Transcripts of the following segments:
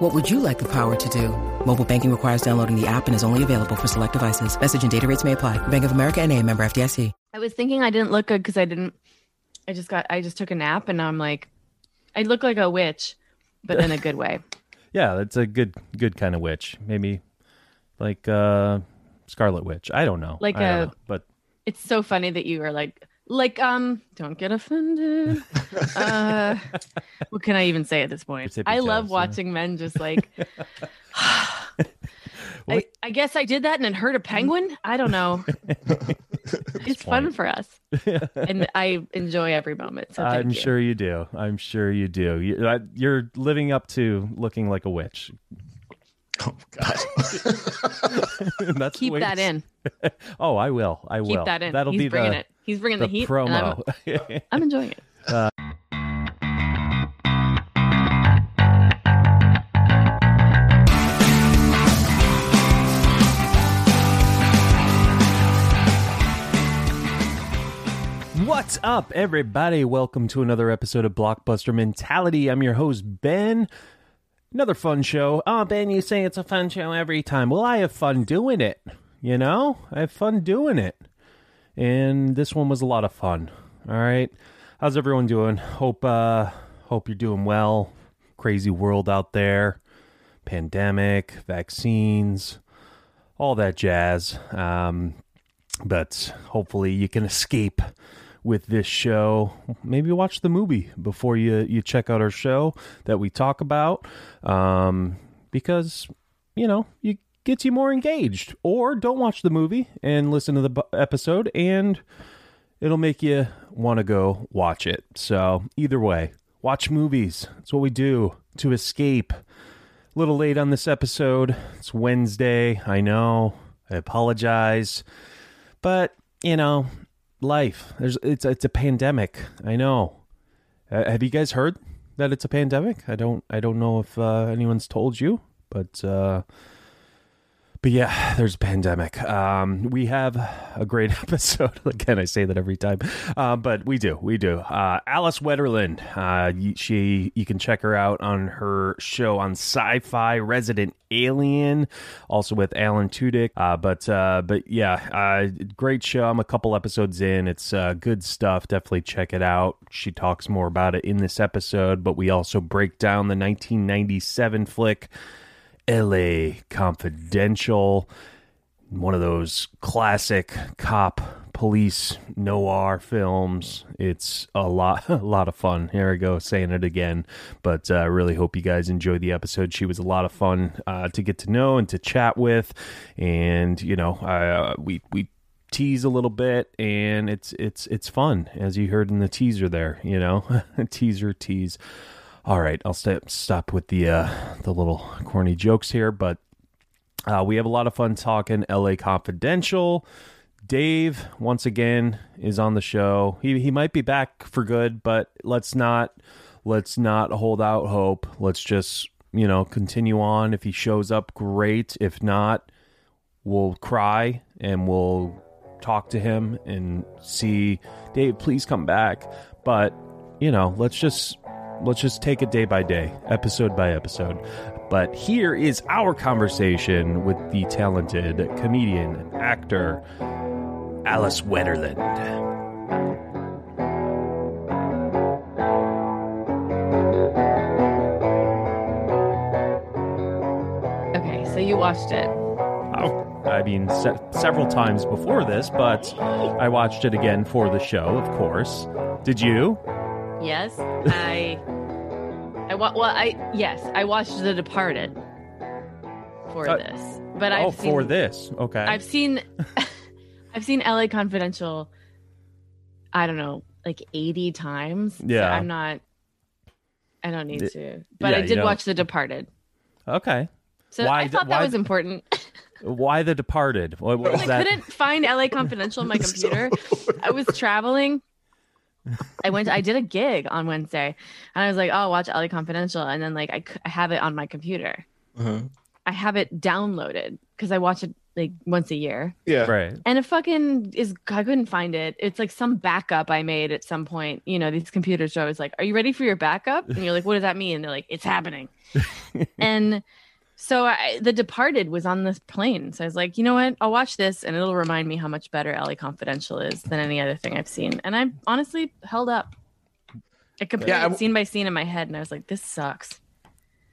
What would you like the power to do? Mobile banking requires downloading the app and is only available for select devices. Message and data rates may apply. Bank of America and a member FDIC. I was thinking I didn't look good because I didn't. I just got. I just took a nap, and I'm like, I look like a witch, but in a good way. Yeah, that's a good good kind of witch. Maybe like uh Scarlet Witch. I don't know. Like I don't a- know. but It's so funny that you are like, like, um, don't get offended. uh, what can I even say at this point? Your tippy I love toes, yeah. watching men just like. I, I guess I did that and it hurt a penguin. I don't know. it's fun for us, and I enjoy every moment. So I'm you. sure you do. I'm sure you do. You, uh, you're living up to looking like a witch. Oh God. That's Keep that in. Oh, I will. I will. Keep that in. That'll He's be bringing the, it. He's bringing the the, heat. and I'm- I'm enjoying it. Uh, What's up, everybody? Welcome to another episode of Blockbuster Mentality. I'm your host, Ben. Another fun show. Oh, Ben, you say it's a fun show every time. Well, I have fun doing it. You know, I have fun doing it. And this one was a lot of fun. All right. How's everyone doing? Hope uh hope you're doing well. Crazy world out there. Pandemic, vaccines, all that jazz. Um but hopefully you can escape with this show. Maybe watch the movie before you you check out our show that we talk about, um, because you know you gets you more engaged. Or don't watch the movie and listen to the episode, and it'll make you want to go watch it. So either way, watch movies. That's what we do to escape. A little late on this episode. It's Wednesday. I know. I apologize. But you know, life. There's it's it's a pandemic. I know. Uh, have you guys heard that it's a pandemic? I don't I don't know if uh, anyone's told you, but uh, but yeah, there's a pandemic. Um, we have a great episode. Again, I say that every time, uh, but we do, we do. Uh, Alice Wetterlund. Uh, she, you can check her out on her show on Syfy Resident Alien, also with Alan Tudyk. Uh, but uh, but yeah, uh, great show. I'm a couple episodes in. It's good stuff. Definitely check it out. She talks more about it in this episode, but we also break down the 1997 flick. LA Confidential, one of those classic cop police noir films. It's a lot a lot of fun. Here I go saying it again, but uh, I really hope you guys enjoy the episode. She was a lot of fun uh, to get to know and to chat with, and you know, uh, we we tease a little bit and it's it's it's fun as you heard in the teaser there you know teaser tease all right i'll stop stop with the uh the little corny jokes here but uh, we have a lot of fun talking la confidential. Dave once again is on the show. He, he might be back for good but let's not let's not hold out hope. Let's just you know continue on. If he shows up great. If not we'll cry and we'll talk to him and see. Dave please come back. But you know let's just let's just take it day by day episode by episode but here is our conversation with the talented comedian and actor Alice Wetterlund Okay, so you watched it. Oh, I mean, se- several times before this, but I watched it again for the show, of course. Did you? Yes, I. I wa- well, I yes, I watched The Departed for Uh, this, but I've oh, seen, for this. Okay. I've seen, I've seen L.A. Confidential. I don't know, like eighty times. so Yeah. I'm not. I don't need to, but yeah, I did don't- watch The Departed, okay. so Why I thought why that was important. Why The Departed? What, what I that? couldn't find LA Confidential on my computer. I was traveling. I went. I did a gig on Wednesday, and I was like, "Oh, watch LA Confidential," and then like I have it on my computer. Uh-huh. I have it downloaded because I watch it like once a year, Yeah. Right. and it fucking is. I couldn't find it. It's like some backup I made at some point. You know, these computers are always like, "Are you ready for your backup?" And you're like, "What does that mean?" And they're like, "It's happening." and so I, The Departed was on this plane. So I was like, you know what? I'll watch this and it'll remind me how much better LA Confidential is than any other thing I've seen. And I honestly held up. I compared Yeah, I it w- scene by scene in my head and I was like, this sucks.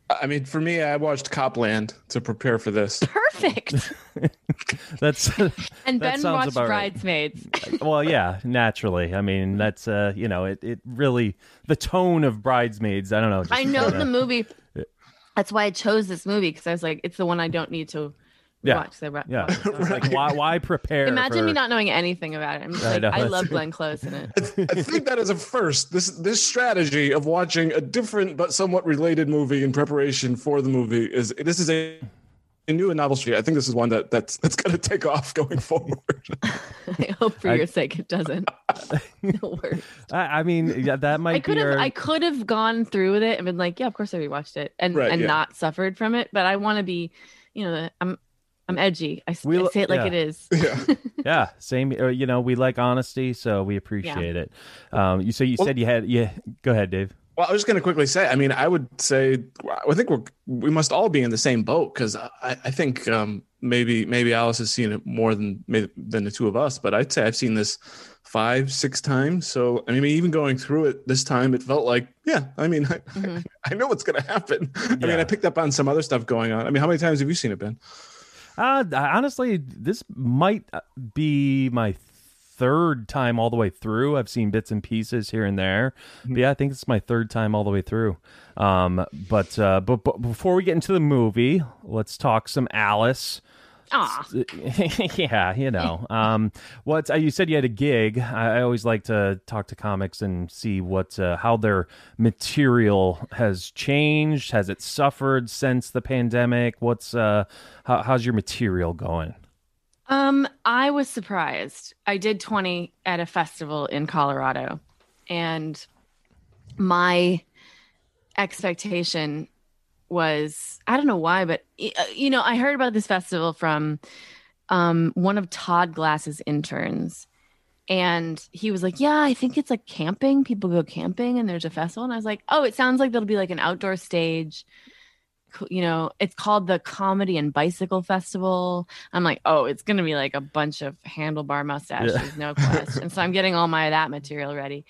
I mean, for me, I watched Copland to prepare for this. Perfect. That's And That Ben sounds watched about right. Bridesmaids. well, yeah, naturally. I mean, that's uh, you know, it, it really the tone of Bridesmaids. I don't know. I know kinda- the movie. That's why I chose this movie because I was like, it's the one I don't need to Yeah. watch. So I Yeah, watched it. It's like why why prepare? Imagine for- me not knowing anything about it. I'm just I know, I, love Glenn Close in it. I think that is a first. This this strategy of watching a different but somewhat related movie in preparation for the movie is this is a, a new and novel street. I think this is one that that's that's going to take off going forward. I hope for I- your sake it doesn't. It'll. I, I mean, yeah, that might I could be. have our- I could have gone through with it and been like, yeah, of course I rewatched it and Right, and yeah. not suffered from it. But I want to be, you know, I'm I'm edgy. I, s- We I say it like yeah. it is. yeah. yeah, same. uh, You know, we like honesty, so we appreciate it. Um, you so you said you had. Yeah, go ahead, Dave. Well, I was just going to quickly say. I mean, I would say I think we're we must all be in the same boat because I, I think um, maybe maybe Alice has seen it more than maybe, than the two of us, but I'd say I've seen this five six times. So I mean, even going through it this time, it felt like yeah. I mean, I, Mhm. I know what's going to happen. I mean, I picked up on some other stuff going on. I mean, how many times have you seen it, Ben? Uh, honestly, this might uh, be my third time all the way through. I've seen bits and pieces here and there. But yeah, I think it's my third time all the way through. Um, but, uh, but but before we get into the movie, let's talk some Alice. Aw. yeah, you know. Um, what uh, you said you had a gig. I, I always like to talk to comics and see what uh, how their material has changed. Has it suffered since the pandemic? What's uh, how, how's your material going? Um, I was surprised. I did 20 at a festival in Colorado, and my expectation was I don't know why, but uh, you know, I heard about this festival from um one of Todd Glass's interns. And he was like, Yeah, I think it's like camping. People go camping and there's a festival. And I was like, Oh, it sounds like there'll be like an outdoor stage. You know, it's called the Comedy and Bicycle Festival. I'm like, Oh, it's going to be like a bunch of handlebar mustaches, no question. so I'm getting all my that material ready.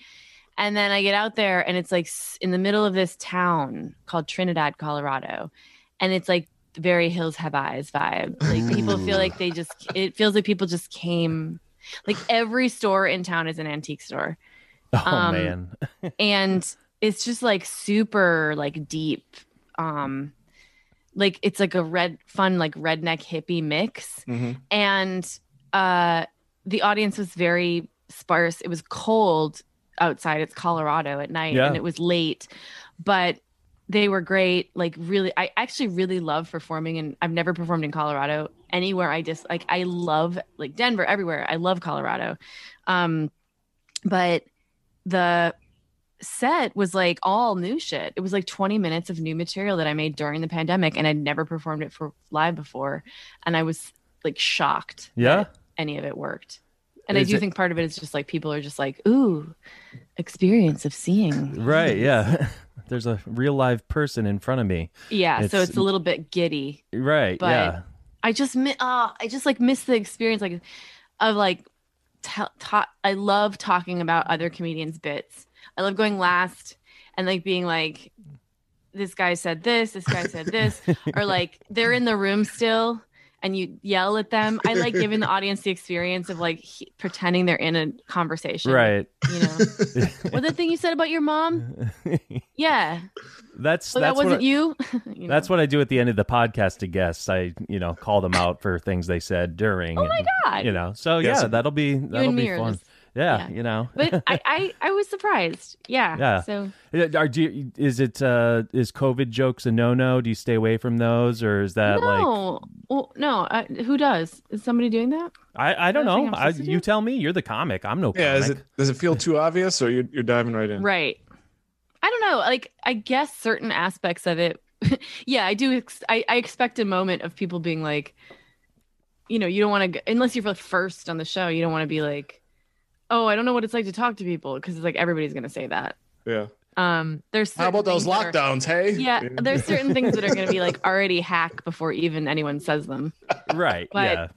And then I get out there and it's like in the middle of this town called Trinidad, Colorado. And it's like very Hills Have Eyes vibe. Like people feel like they just, it feels like people just came, like every store in town is an antique store. Oh Um, man, And it's just like super like deep. Um, like it's like a red, fun, like redneck hippie mix. Mm-hmm. and uh the audience was very sparse. It was cold outside. It's colorado at night Yeah. and it was late but they were great. Like really i actually really love performing and i've never performed in colorado anywhere. I just like i love like denver everywhere. I love colorado. Um but the set was like all new shit it was like 20 minutes of new material that i made during the pandemic and i'd never performed it for live before and i was like shocked Yeah? any of it worked and Is i do it- think part of it is just like people are just like ooh experience of seeing right? Yeah, there's a real live person in front of me. yeah so It's- it's a little bit giddy Right? But- yeah. I just mi- uh, I just like miss the experience like of like ta- ta- I love talking about other comedians bits. I love going last and like being like this guy said this, this guy said this or like they're in the room still and you yell at them. I like giving the audience the experience of like he- pretending they're in a conversation. Right. You know. what the thing you said about your mom? Yeah. that's that's that wasn't what, you? You know? That's what I do at the end of the podcast to guests. I, you know, call them out for things they said during. Oh my god. You know, so Yes. yeah, that'll be that'll and be me are fun. This- Yeah, Yeah. you know. But I, I, I was surprised. Yeah. Yeah. So Are do you, is it uh is COVID jokes a no no? Do you stay away from those, or is that like no, well, no. Uh, who does? Is somebody doing that? I I don't Is that a thing know. I'm I, supposed to you tell me. You're the comic. I'm no Yeah, comic. is it does it feel too obvious or you're you're diving right in? Right. I don't know. Like, I guess certain aspects of it. yeah, I do. Ex- I, I expect a moment of people being like, you know, you don't want to, unless you're like first on the show, you don't want to be like, oh, I don't know what it's like to talk to people because it's like everybody's going to say that. Yeah. Um, there's How about those things that are- lockdowns? Hey. yeah, there's certain things that are going to be like already hack before even anyone says them. right? but- yeah.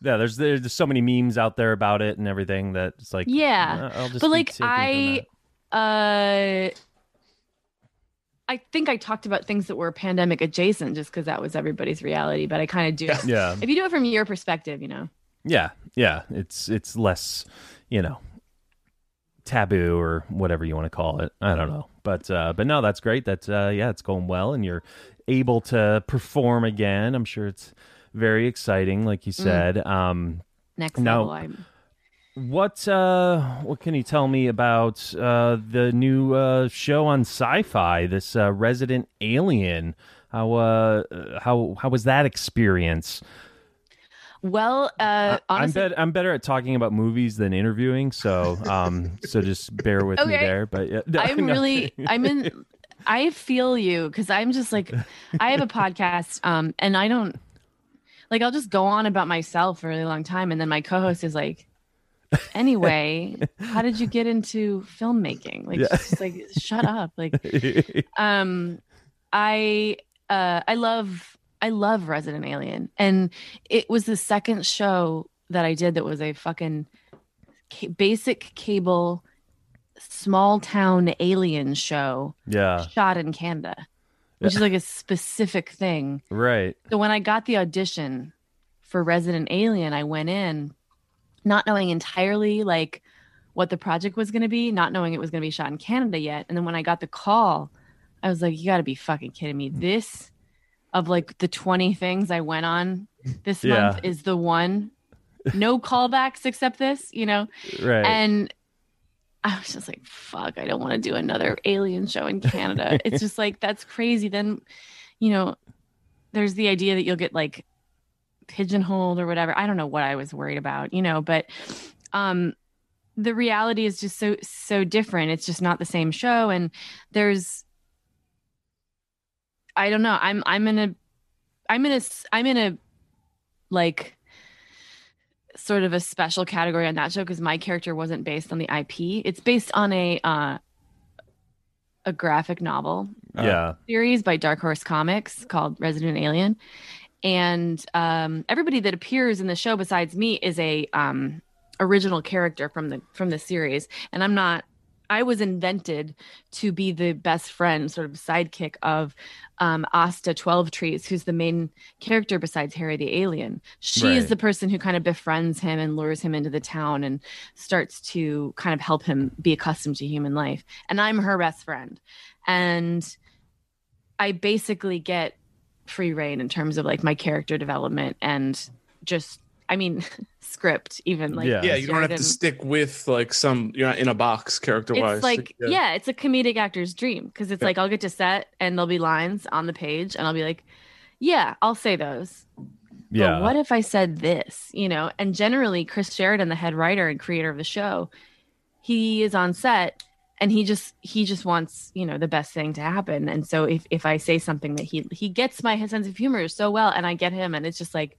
Yeah, there's there's so many memes out there about it and everything that it's like Yeah. uh, I'll just but like I, uh, I think I talked about things that were pandemic adjacent just because that was everybody's reality. But I kind of do. Yeah. yeah If you do it from your perspective, you know. Yeah yeah it's it's less you know taboo or whatever you want to call it. I don't know, but uh, but no, that's great. That uh, yeah, it's going well, and you're able to perform again. I'm sure it's very exciting, like you said. Um, Next No. level. I'm What uh what can you tell me about uh the new uh show on Syfy this uh Resident Alien how uh how how was that experience well. Uh, I'm honestly, bet I'm better at talking about movies than interviewing so um so just bear with me there but yeah, no, I'm no. really. I'm in. I feel you because I'm just like, I have a podcast, um, and I don't like. I'll just go on about myself for a really long time, and then my co-host is like, "Anyway, how did you get into filmmaking?" Like, Yeah. she's just like, "Shut up!" Like, um i uh i love i love resident alien. And it was the second show that i did that was a fucking ca- basic cable small town alien show yeah. shot in canada which is like a specific thing. Right. So when I got the audition for Resident Alien, I went in not knowing entirely like what the project was going to be, not knowing it was going to be shot in Canada yet. And then when I got the call, I was like, you got to be fucking kidding me. Mm. This of like the 20 things I went on this Yeah. month is the one. No callbacks except this, you know? right And I was just like, fuck, I don't want to do another alien show in Canada. it's just like, that's crazy. Then, you know, there's the idea that you'll get like pigeonholed or whatever. I don't know what I was worried about, you know, but um the reality is just so so different. It's just not the same show and there's I don't know. I'm I'm in a I'm in a I'm in a like sort of a special category on that show because my character wasn't based on the IP. It's based on a uh, a graphic novel yeah series by Dark Horse Comics called Resident Alien, and um, everybody that appears in the show besides me is a um, original character from the from the series, and I'm not. I was invented to be the best friend, sort of sidekick of um, Asta Twelve Trees, who's the main character besides Harry the alien. She is the person who kind of befriends him and lures him into the town and starts to kind of help him be accustomed to human life. And I'm her best friend, and I basically get free reign in terms of like my character development and just I mean script even like Yeah. Yeah, you don't have to stick with like some you're not in a box character wise. it's like yeah. it's a comedic actor's dream because it's Yeah. like I'll get to set and there'll be lines on the page and I'll be like yeah I'll say those yeah but what if I said this you know and generally Chris Sheridan the head writer and creator of the show he is on set and he just he just wants you know the best thing to happen and so if if I say something that he he gets my sense of humor so well and I get him and it's just like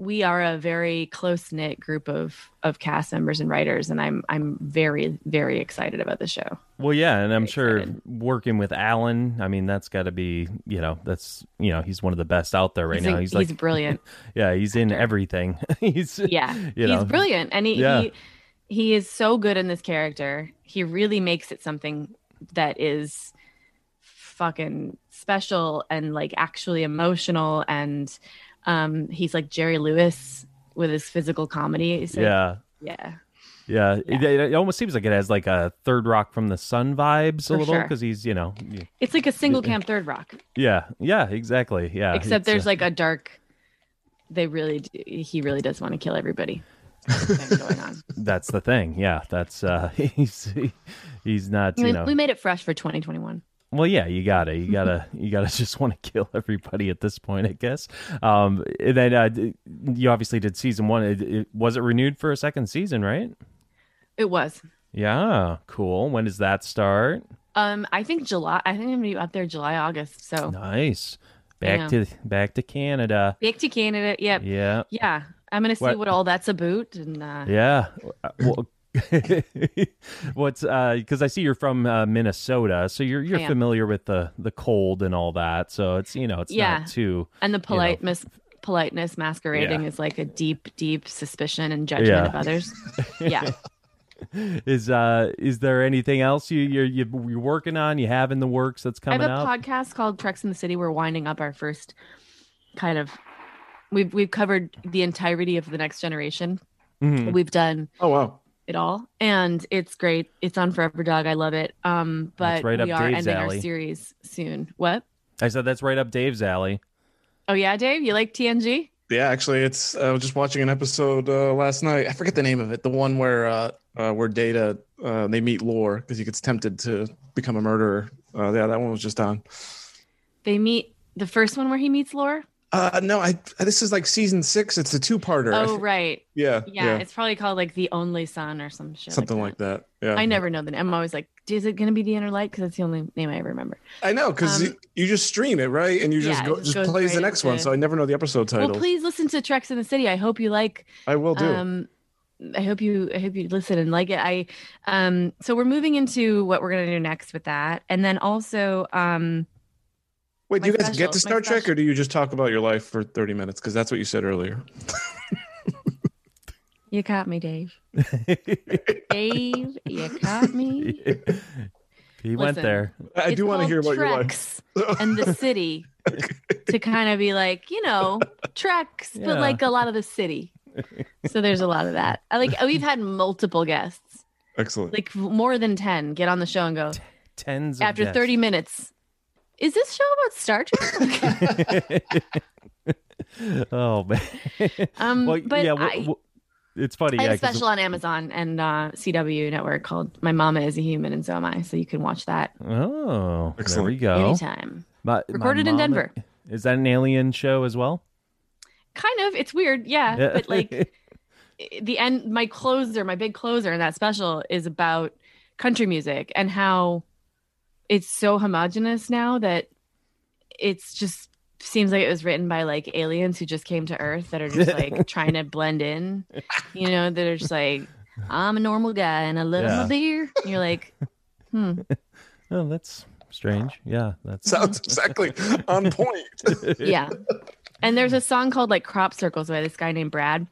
we are a very close knit group of of cast members and writers and I'm I'm very very excited about the show Well, yeah, and I'm Very sure excited. working with Alan, I mean, that's got to be, you know, that's, you know, he's one of the best out there right he's, now. a- He's he's brilliant yeah, he's in everything. he's, yeah you he's brilliant and he, Yeah. he he is so good in this character he really makes it something that is fucking special and like actually emotional and um he's like jerry lewis with his physical comedy so, yeah, yeah yeah. It, it almost seems like it has like a Third Rock from the Sun vibes a For little sure. because he's, you know, it's like a single camp third rock yeah, yeah, exactly, yeah. except there's uh, like a dark they really do, he really does want to kill everybody going on. That's the thing. Yeah, that's uh, he's he's not. You know, we made it fresh for 2021. Well, yeah, you gotta, you gotta, you gotta just want to kill everybody at this point, I guess. Um, and then uh, you obviously did season one. It, it, was it renewed for a second season, right? It was. Yeah, cool. When does that start? Um, I think July. I think I'm gonna be out there July, August. So Nice. Back Yeah. to back to Canada. back to Canada. Yep. Yeah, Yeah. I'm gonna see What- what, all that's about. And uh, yeah. Uh, Well, what's uh? Because I see you're from uh, Minnesota, so you're you're familiar with the the cold and all that. So it's you know it's Yeah. not too. and the politeness politeness masquerading Yeah. is like a deep, deep suspicion and judgment Yeah. of others. yeah. Is uh is there anything else you you're you, you're working on? You have in the works that's coming. I have a out? podcast called Treks in the City. We're winding up our first kind of we've we've covered the entirety of the next generation. Mhm. We've done Oh wow. It all and it's great. It's on Forever Dog. I love it. Um That's but right up we are Dave's ending alley. our series soon. What? I said that's right up Dave's alley. Oh yeah, Dave, you like TNG? Yeah, actually, it's. I was just watching an episode uh, last night. I forget the name of it. The one where uh, uh, where Data uh, they meet Lore because he gets tempted to become a murderer. Uh, yeah, that one was just on. They meet the first one where he meets Lore. Uh, no, I. This is like season six. It's a two-parter. Oh right. yeah, Yeah, it's probably called like the only son or some shit. something like like that. Yeah, I never know the name. I'm always like, is it going to be the inner light? Because that's the only name I ever remember. I know because Um, you, you just stream it right, and you just yeah, go just just plays the right next one. So I never know the episode titles. Well, please listen to Treks in the City. I hope you like. I will do. Um, I hope you. I hope you listen and like it. I. Um. So we're moving into what we're gonna do next with that, and then also. Um. Wait, do you guys special- get to Star Trek, or do you just talk about your life for thirty minutes? Because that's what you said earlier. You caught me, Dave. Dave, you caught me. he went there. I do want to hear about your life. Treks and the city to kind of be like, you know, Treks, Yeah. but like a lot of the city. So there's a lot of that. I like we've had multiple guests, Excellent. like more than 10 get on the show and go Tens of after guests. 30 minutes. Is this show about Star Trek? oh man. Um, well, but yeah, I- w- w- it's funny. I yeah, have a 'cause- special on Amazon and uh, CW network called My Mama is a Human and So Am I. So you can watch that Oh, there Excellent. we go. anytime. My- my Recorded in Denver. Is that an alien show as well? Kind of. It's weird. Yeah. But like the end my closer my big closer in that special is about country music and how it's so homogenous now that it's just seems like it was written by like aliens who just came to earth that are just like trying to blend in you know that are just like i'm a normal guy and i love Yeah. my beer and you're like hmm oh, that's strange. Yeah, that Sounds exactly on point. yeah and there's a song called like crop circles by this guy named brad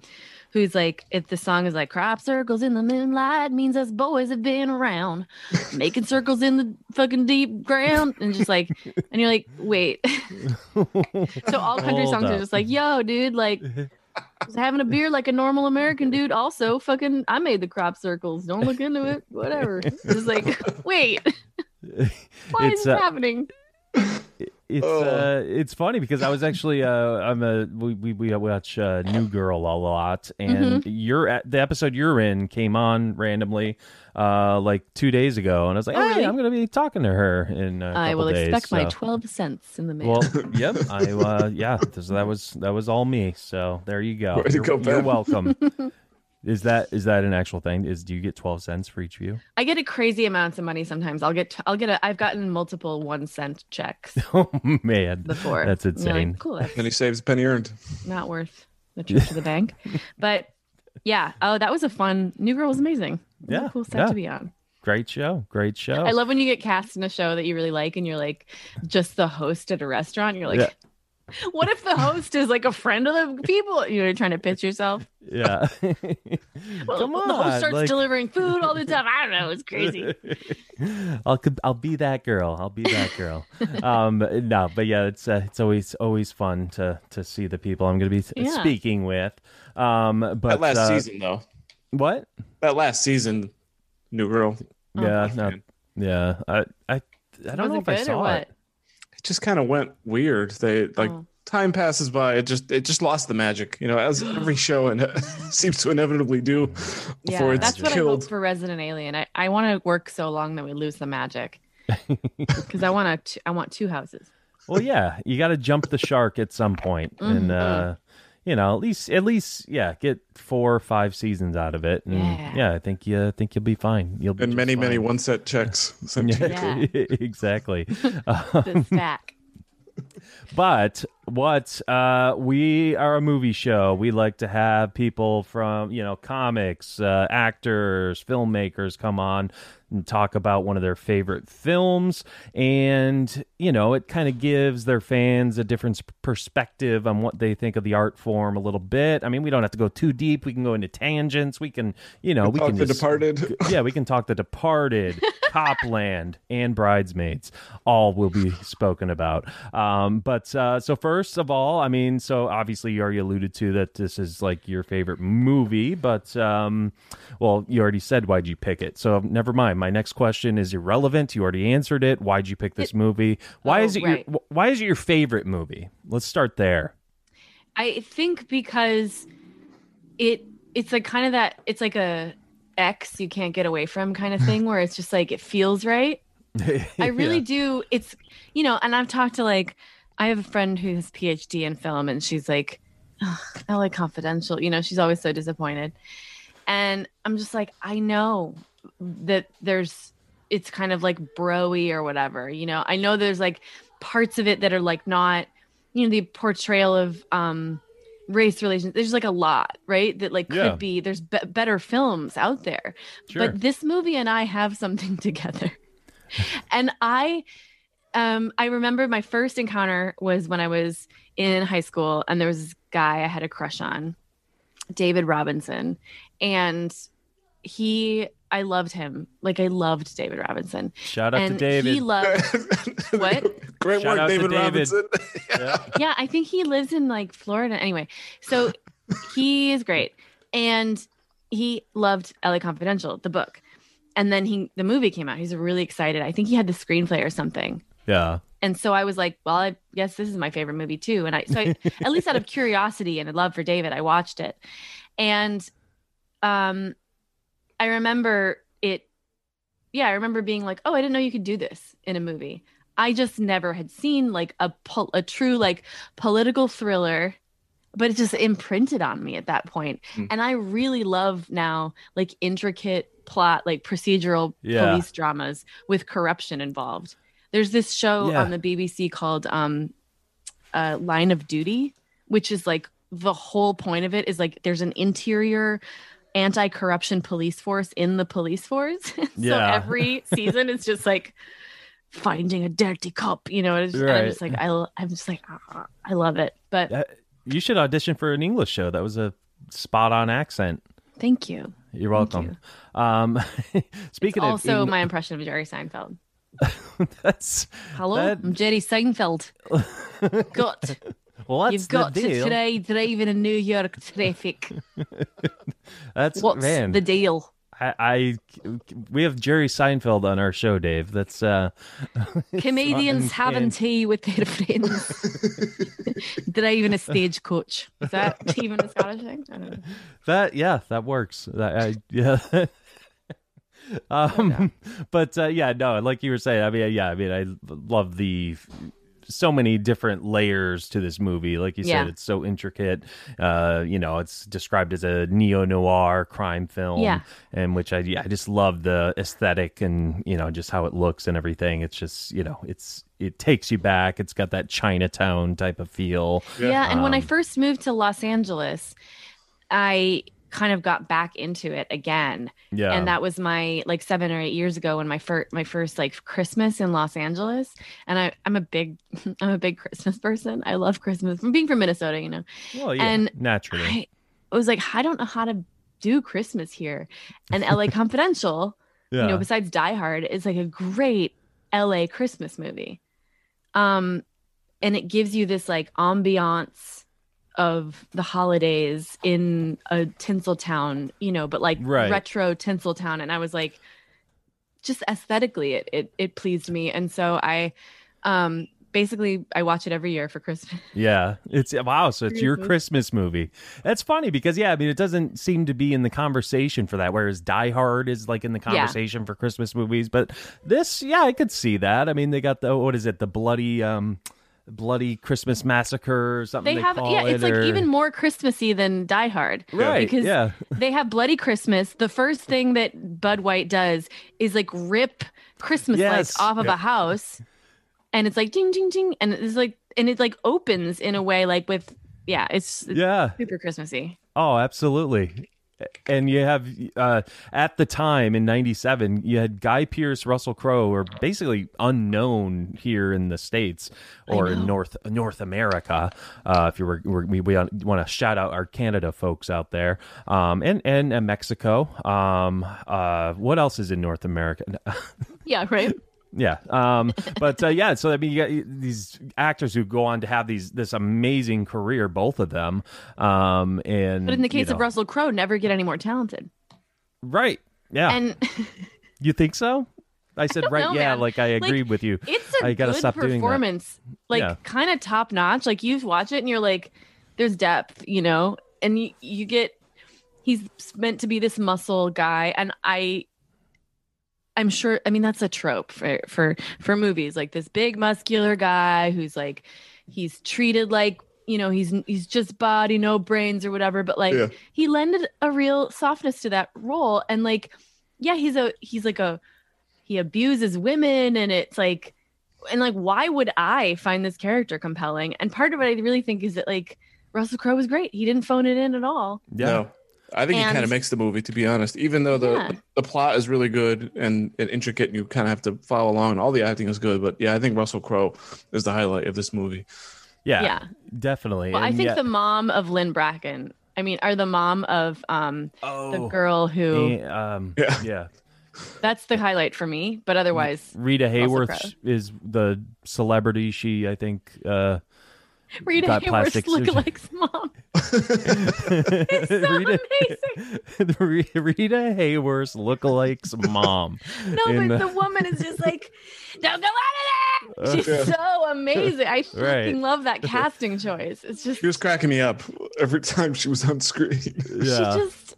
who's like if the song is like crop circles in the moonlight means us boys have been around making circles in the fucking deep ground and just like and you're like wait. So all country Hold songs up. are just like yo dude like just having a beer like a normal american dude also fucking i made the crop circles don't look into it whatever. Just like wait why It's, is this uh, happening it's Oh. uh, it's funny because I was actually uh, I'm a we we, we watch uh, New Girl a lot, and Mm-hmm. you're at the episode you're in came on randomly uh, like two days ago, and I was like, Oh, hey, really? I'm gonna be talking to her in a i couple will days, expect my 12 cents in the mail Well, yep. I uh, yeah. So that was that was all me. So there you go. You're, go, you're welcome. is that is that an actual thing? Is do you get twelve cents for each view? I get a crazy amounts of money sometimes. I'll get I'll get a I've gotten multiple one cent checks Oh man, before. That's And you're like, insane. cool, that's and he saves a penny earned. not worth the trip to the bank. But yeah, oh that was a fun New Girl was amazing. It was Yeah, a cool set yeah. to be on. Great show. Great show. I love when you get cast in a show that you really like and you're like just the host at a restaurant. You're like, Yeah. What if the host is like a friend of the people? You're trying to pitch yourself. yeah. Well, Come on. the host starts like- delivering food all the time. I don't know. It's crazy. I'll I'll be that girl. I'll be that girl. um, no, but yeah, it's uh, it's always always fun to to see the people I'm going to be Yeah. speaking with. Um, but that last uh, season, though. what? That last season, New Girl. Oh, yeah, no, Man. yeah. I I I don't Was know it if I good or saw what? it. It just kind of went weird. They like Oh. time passes by, it just it just lost the magic. You know, as every show and seems to inevitably do before yeah, it's that's what I hope for Resident Alien. I, I want to work so long that we lose the magic because I want to. I want two houses. well, yeah, you got to jump the shark at some point, and Mhm. uh, you know, at least, at least, yeah, get four or five seasons out of it, and yeah, Yeah. I think you think you'll be fine. You'll be and just many, many one set checks. sent to you. Yeah. exactly. The stack. But what uh, we are a movie show. We like to have people from you know comics, uh, actors, filmmakers come on and talk about one of their favorite films, and you know it kind of gives their fans a different perspective on what they think of the art form a little bit. I mean, we don't have to go too deep. We can go into tangents. We can you know we can Talk can The just- Departed. yeah, we can talk The Departed, Copland, and Bridesmaids. All will be spoken about. Um, but uh, so first of all, I mean, so obviously you already alluded to that this is like your favorite movie, but um, well, you already said why'd you pick it. So never mind. My next question is irrelevant. You already answered it. Why'd you pick this movie? Why Oh, is it right. your Why is it your favorite movie? Let's start there. I think because it it's like kind of that it's like a X you can't get away from kind of thing where it's just like it feels right. I really Yeah. do. It's you know, and I've talked to like I have a friend who's PhD in film, and she's like, "Ugh, LA Confidential. You know, she's always so disappointed, and I'm just like, I know that there's it's kind of like broy or whatever. You know, I know there's like parts of it that are like not, you know, the portrayal of um race relations. There's like a lot, right? That like could Yeah. be. There's be- better films out there, Sure. but this movie and I have something together. and I um I remember my first encounter was when I was in high school and there was this guy I had a crush on, David Robinson, and he I loved him. Like I loved David Robinson. Shout out to David. he loved What? Great Shout work, out to David, David. Robinson. Yeah. yeah, I think he lives in like Florida. Anyway, so he is great, and he loved LA Confidential, the book, and then he the movie came out. He's really excited. I think he had the screenplay or something, yeah. and so I was like, well, I guess this is my favorite movie too. And I so I, at least out of curiosity and a love for David, I watched it, and um, I remember it. Yeah, I remember being like, oh, I didn't know you could do this in a movie. I just never had seen like a pol- a true like political thriller, but it just imprinted on me at that point. Mm. And I really love now like intricate plot, like procedural Yeah. police dramas with corruption involved. There's this show Yeah. on the BBC called um, uh, Line of Duty, which is like the whole point of it is like there's an interior anti-corruption police force in the police force. so Yeah. every season it's just like finding a dirty cop, you know. It's, and I'm just like I, I'm just like ah, I love it. But Uh, You should audition for an English show. That was a spot on accent. thank you. You're welcome. Um, speaking It's of also my impression of Jerry Seinfeld. that's Hello, That- I'm Jerry Seinfeld. got well, that's you've got the to try driving in New York traffic. That's What's man. the deal? I, I we have Jerry Seinfeld on our show, Dave. That's uh, Comedians having tea with their friends, driving a stagecoach. Is that even a Scottish thing? I don't know. that. Yeah, that works. That I, yeah. um, but uh, yeah, no, like you were saying. I mean, yeah, I mean, I love the so many different layers to this movie. Like you Yeah. said, it's so intricate. Uh, you know, it's described as a neo noir crime film. Yeah. and which I I just love the aesthetic and you know just how it looks and everything. It's just you know it's it takes you back. It's got that Chinatown type of feel. Yeah, and when I Um, first moved to Los Angeles, I kind of got back into it again. Yeah, and that was my like seven or eight years ago when my first my first like Christmas in Los Angeles. And I I'm a big I'm a big Christmas person. I love Christmas from being from Minnesota, you know. well, yeah, and naturally. I was like, I don't know how to do Christmas here. And LA Confidential, yeah, you know, besides Die Hard, is like a great LA Christmas movie. Um, and it gives you this like ambiance of the holidays in a tinsel town, you know, but like Right. retro tinsel town. And I was like, just aesthetically, it it it pleased me, and so I um basically I watch it every year for Christmas. Yeah, it's wow. So it's your Christmas. Christmas movie. That's funny because yeah, I mean, it doesn't seem to be in the conversation for that. Whereas Die Hard is like in the conversation for Christmas movies. But this, yeah, I could see that. I mean, they got the what is it? The bloody, um, bloody Christmas massacre or something. They They, have yeah, it's it, like or- even more Christmassy than Die Hard. right. because yeah, they have bloody Christmas. The first thing that Bud White does is like rip Christmas Yes. lights off of a house, and it's like ding ding ding, and it's like and it like opens in a way like with yeah, it's, it's yeah. super Christmassy. Oh, absolutely. And you have uh, at the time in '97, you had Guy Pearce Russell Crowe, were basically unknown here in the states or in. North North America. Uh, if you were, were we, we want to shout out our Canada folks out there, um, and and Mexico. Um, uh, what else is in North America? Yeah, right. Yeah. Um, but uh, yeah, so I mean, you got these actors who go on to have these this amazing career, both of them. Um, and But in the you case of Russell Crowe, never get any more talented. right? Yeah. And You think so? I said, don't right, know, yeah, man. like I Like, with you. it's a I gotta good stop performance, like Yeah. kind of top notch. Like you watch it and you're like, there's depth, you know, and you you get he's meant to be this muscle guy, and I. I'm sure. I mean, that's a trope for for for movies, like this big muscular guy who's like, he's treated like you know he's he's just body, no brains or whatever. But like, Yeah. he lended a real softness to that role, and like, yeah, he's a he's like a he abuses women, and it's like, and like, why would I find this character compelling? And part of it, I really think, is that like Russell Crowe was great. He didn't phone it in at all. Yeah. No. I think it kind of makes the movie, to be honest. Even though the Yeah. the plot is really good and, and intricate, and you kind of have to follow along, and all the acting is good. But yeah, I think Russell Crowe is the highlight of this movie. Yeah, Yeah. definitely. Well, I think yeah- the mom of Lynn Bracken. I mean, are the mom of um oh, the girl who eh, um, Yeah. yeah. that's the highlight for me. But otherwise, Rita Hayworth is the celebrity. She, I think, uh, Rita Got Hayworth's plastic surgery. lookalikes mom. It's so Rita, amazing. Rita Hayworth's lookalikes mom. No, in but the- the woman is just like, don't go out of there. She's Yeah. so amazing. I fucking Right. love that casting choice. It's just She was cracking me up every time she was on screen. Yeah. she just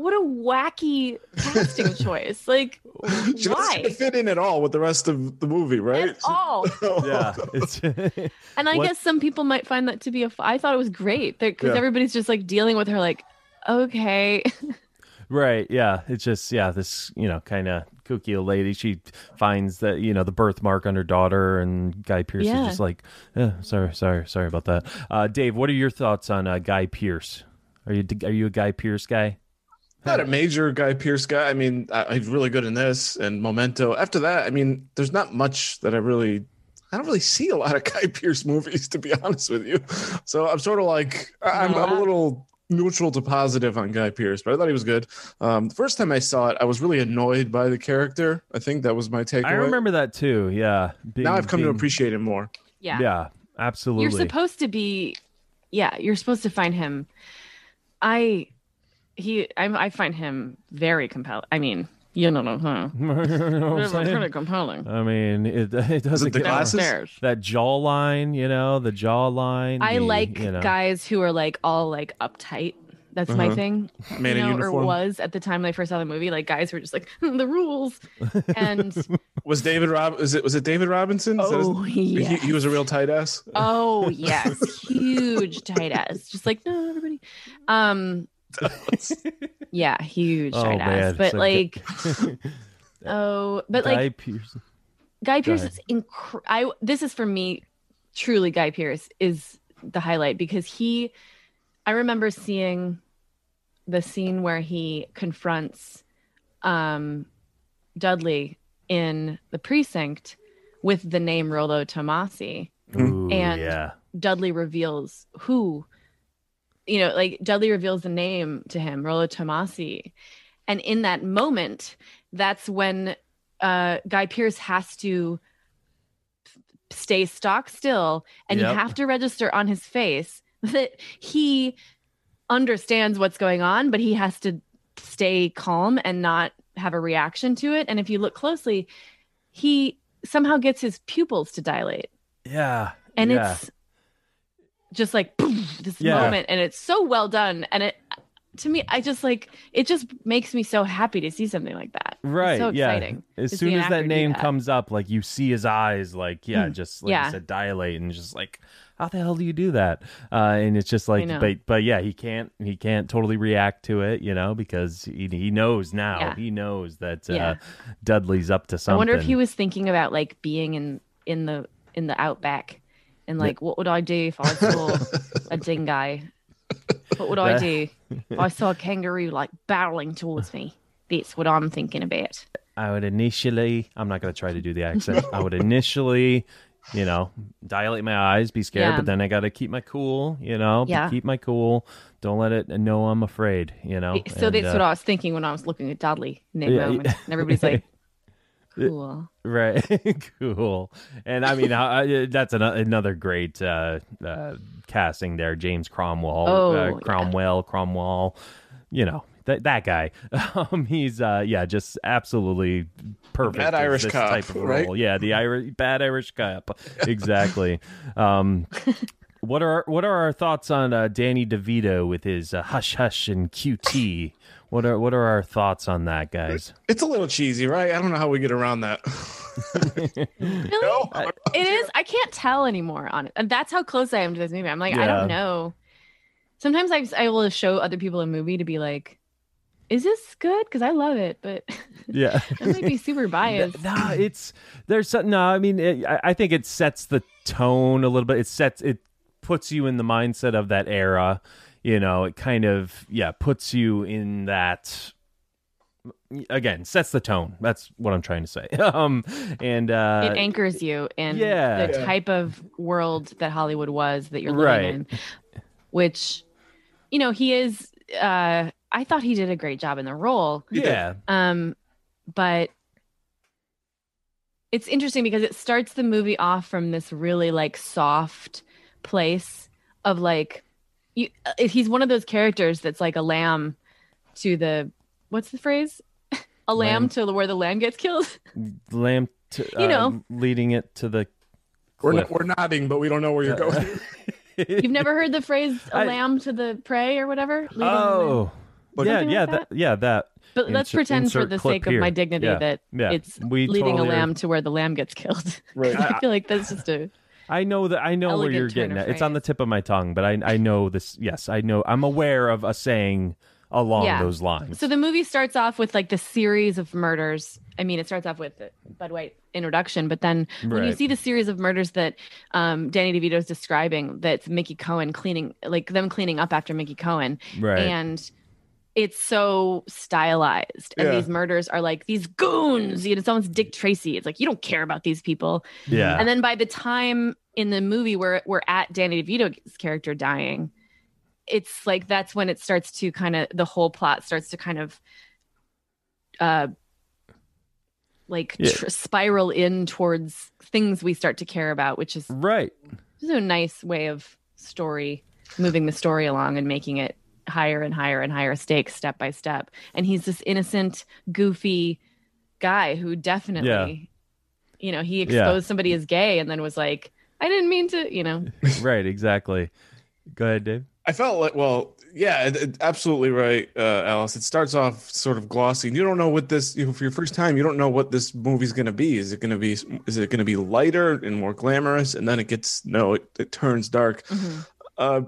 what a wacky casting choice. Like she doesn't why? seem fit in at all with the rest of the movie, right? At all. yeah. It's And I What- guess some people might find that to be a. f- I thought it was great because Yeah. everybody's just like dealing with her, like, okay, right. Yeah. It's just yeah. This you know kind of kooky old lady. She finds that you know the birthmark on her daughter, and Guy Pearce Yeah. is just like, eh, sorry, sorry, sorry about that. Uh, Dave, what are your thoughts on uh, Guy Pearce? Are you are you a Guy Pearce guy? Not a major Guy Pearce guy. I mean, I, he's really good in this and Memento. After that, I mean, there's not much that I really, I don't really see a lot of Guy Pearce movies, to be honest with you. So I'm sort of like, I- I'm, I'm a little neutral to positive on Guy Pearce, but I thought he was good. Um, the first time I saw it, I was really annoyed by the character. I think that was my takeaway. I remember that too. Yeah. Being- Now I've come to appreciate him more. yeah. Yeah. Absolutely. You're supposed to be, yeah, you're supposed to find him. I, he, I, I find him very compelling. I mean, you don't know, huh? You know what I'm Pretty, saying? pretty compelling. I mean, it it doesn't the get glasses? Downstairs. that jawline, you know, the jawline. I the, like you know. guys who are like all like uptight. That's my Uh-huh. thing. Man you in know, or was at the time when I first saw the movie. Like guys who were just like the rules, and Was David Rob? Is it was it David Robinson? Is that his- oh he, yeah, he was a real tight ass. oh yes, huge tight ass. Just like no, everybody. Um, yeah, huge Oh, tight ass. But So like, oh, but Guy like Pearce. Guy Go Pearce is incre- I this is for me truly Guy Pearce is the highlight because he I remember seeing the scene where he confronts um Dudley in the precinct with the name Rollo Tomasi. Ooh, And- yeah. Dudley reveals who you know like Dudley reveals the name to him Rollo Tomasi and in that moment that's when uh Guy Pearce has to stay stock still and Yep. you have to register on his face that he understands what's going on but he has to stay calm and not have a reaction to it and if you look closely he somehow gets his pupils to dilate Yeah. and yeah. it's just like this Yeah. moment and it's so well done and it to me i just like it just makes me so happy to see something like that It's Right. so yeah. exciting As soon as that name that. comes up, like you see his eyes, like yeah, Mm. just like Yeah. said, dilate and just like, how the hell do you do that? Uh, and it's just like, but but yeah, he can't he can't totally react to it, you know, because he he knows now. Yeah. He knows that uh, Yeah. Dudley's up to something i wonder if he was thinking about like being in in the in the outback and like what would i do if i saw a dingo what would i do if i saw a kangaroo like barreling towards me that's what i'm thinking about I would initially, I'm not going to try to do the accent. I would initially, you know, dilate my eyes, be scared, Yeah. but then I got to keep my cool, you know, Yeah. keep my cool. Don't let it know I'm afraid, you know. so And, that's uh, what i was thinking when i was looking at dudley in that Yeah, moment yeah. and everybody's like cool Right, cool, and I mean how- I, that's an, another great uh, uh, casting there. James Cromwell, Oh, uh, yeah. Cromwell, Cromwell, you know that that guy. Um, he's uh, yeah, just absolutely perfect. Bad Irish this cop, type of right? role. Yeah, the Irish bad Irish cop, exactly. um, what are what are our thoughts on uh, Danny DeVito with his uh, hush hush and QT? What are what are our thoughts on that, guys? It's a little cheesy, right? I don't know how we get around that. really no, it is i can't tell anymore on it and that's how close i am to this movie i'm like i don't know sometimes I, I will show other people a movie to be like is this good because i love it but Yeah. i might be super biased No, it's there's something. No, I mean, it, I, I think it sets the tone a little bit. It sets it puts you in the mindset of that era. You know, it kind of yeah puts you in that. Again, sets the tone. That's what I'm trying to say. Um, and uh, it anchors you in yeah. the type of world that Hollywood was that you're living Right. in, which, you know, he is. Uh, I thought he did a great job in the role, yeah, um, but it's interesting because it starts the movie off from this really like soft place of like, you. uh, He's one of those characters that's like a lamb to the what's the phrase? A lamb, Lamb. to where the lamb gets killed. lamb. To, You know. uh, leading it to the. we're, cliff. we're nodding, but we don't know where you're going. You've never heard the phrase "a lamb to the prey" or whatever? Leading? Oh, But- yeah, Something yeah, like that, yeah, that. But let's pretend for the clip sake of my dignity Yeah, that yeah. it's We leading totally a are- lamb to where the lamb gets killed. Right. I feel like that's just a I know that I know where you're getting at. It's on the tip of my tongue, but I I know this. Yes, I know. I'm aware of a saying along Yeah. those lines. So the movie starts off with like the series of murders. I mean, it starts off with the Bud White introduction, but then when you see the series of murders that um, Danny DeVito is describing, that's Mickey Cohen cleaning, like them cleaning up after Mickey Cohen, right. and it's so stylized. And Yeah. these murders are like these goons. You know, someone's Dick Tracy. It's like you don't care about these people. yeah. And then by the time in the movie where we're at Danny DeVito's character dying, it's like that's when it starts to kind of the whole plot starts to kind of uh like Yeah. tr- spiral in towards things we start to care about, which is right. just a nice way of story moving the story along and making it higher and higher and higher stakes step by step. And he's this innocent, goofy guy who definitely, you know, he Yeah. exposed somebody as gay and then was like, I didn't mean to, you know. right. Exactly. Go ahead, Dave. I felt like, well, yeah, it, it- absolutely right, uh, Alice. It starts off sort of glossy. You don't know what this, you know, for your first time, you don't know what this movie's going to be. Is it going to be, is it going to be lighter and more glamorous? And then it gets, no, it, it turns dark. Uh,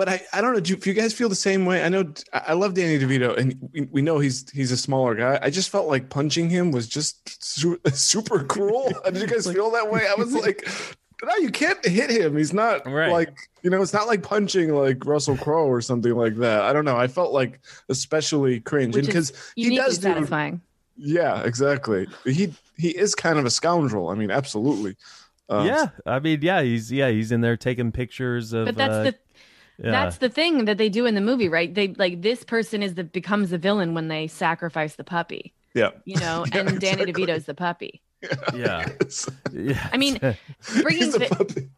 but I, I don't know do you- if you guys feel the same way. I know I I love Danny DeVito, and we, we know he's he's a smaller guy. I just felt like punching him was just su- super cruel. Did you guys feel that way? I was like, no, you can't hit him. He's not Right. like you know, it's not like punching like Russell Crowe or something like that. I don't know. I felt like especially cringe, Which and is because he does do, satisfying. yeah, exactly. He he is kind of a scoundrel. I mean, absolutely. Um, yeah. I mean, yeah. He's yeah. He's in there taking pictures of. But that's uh, the yeah. that's the thing that they do in the movie, right? They like this person is the becomes the villain when they sacrifice the puppy, yeah. you know, Yeah, and Danny exactly. DeVito's the puppy. yeah. yeah. I mean, bringing the,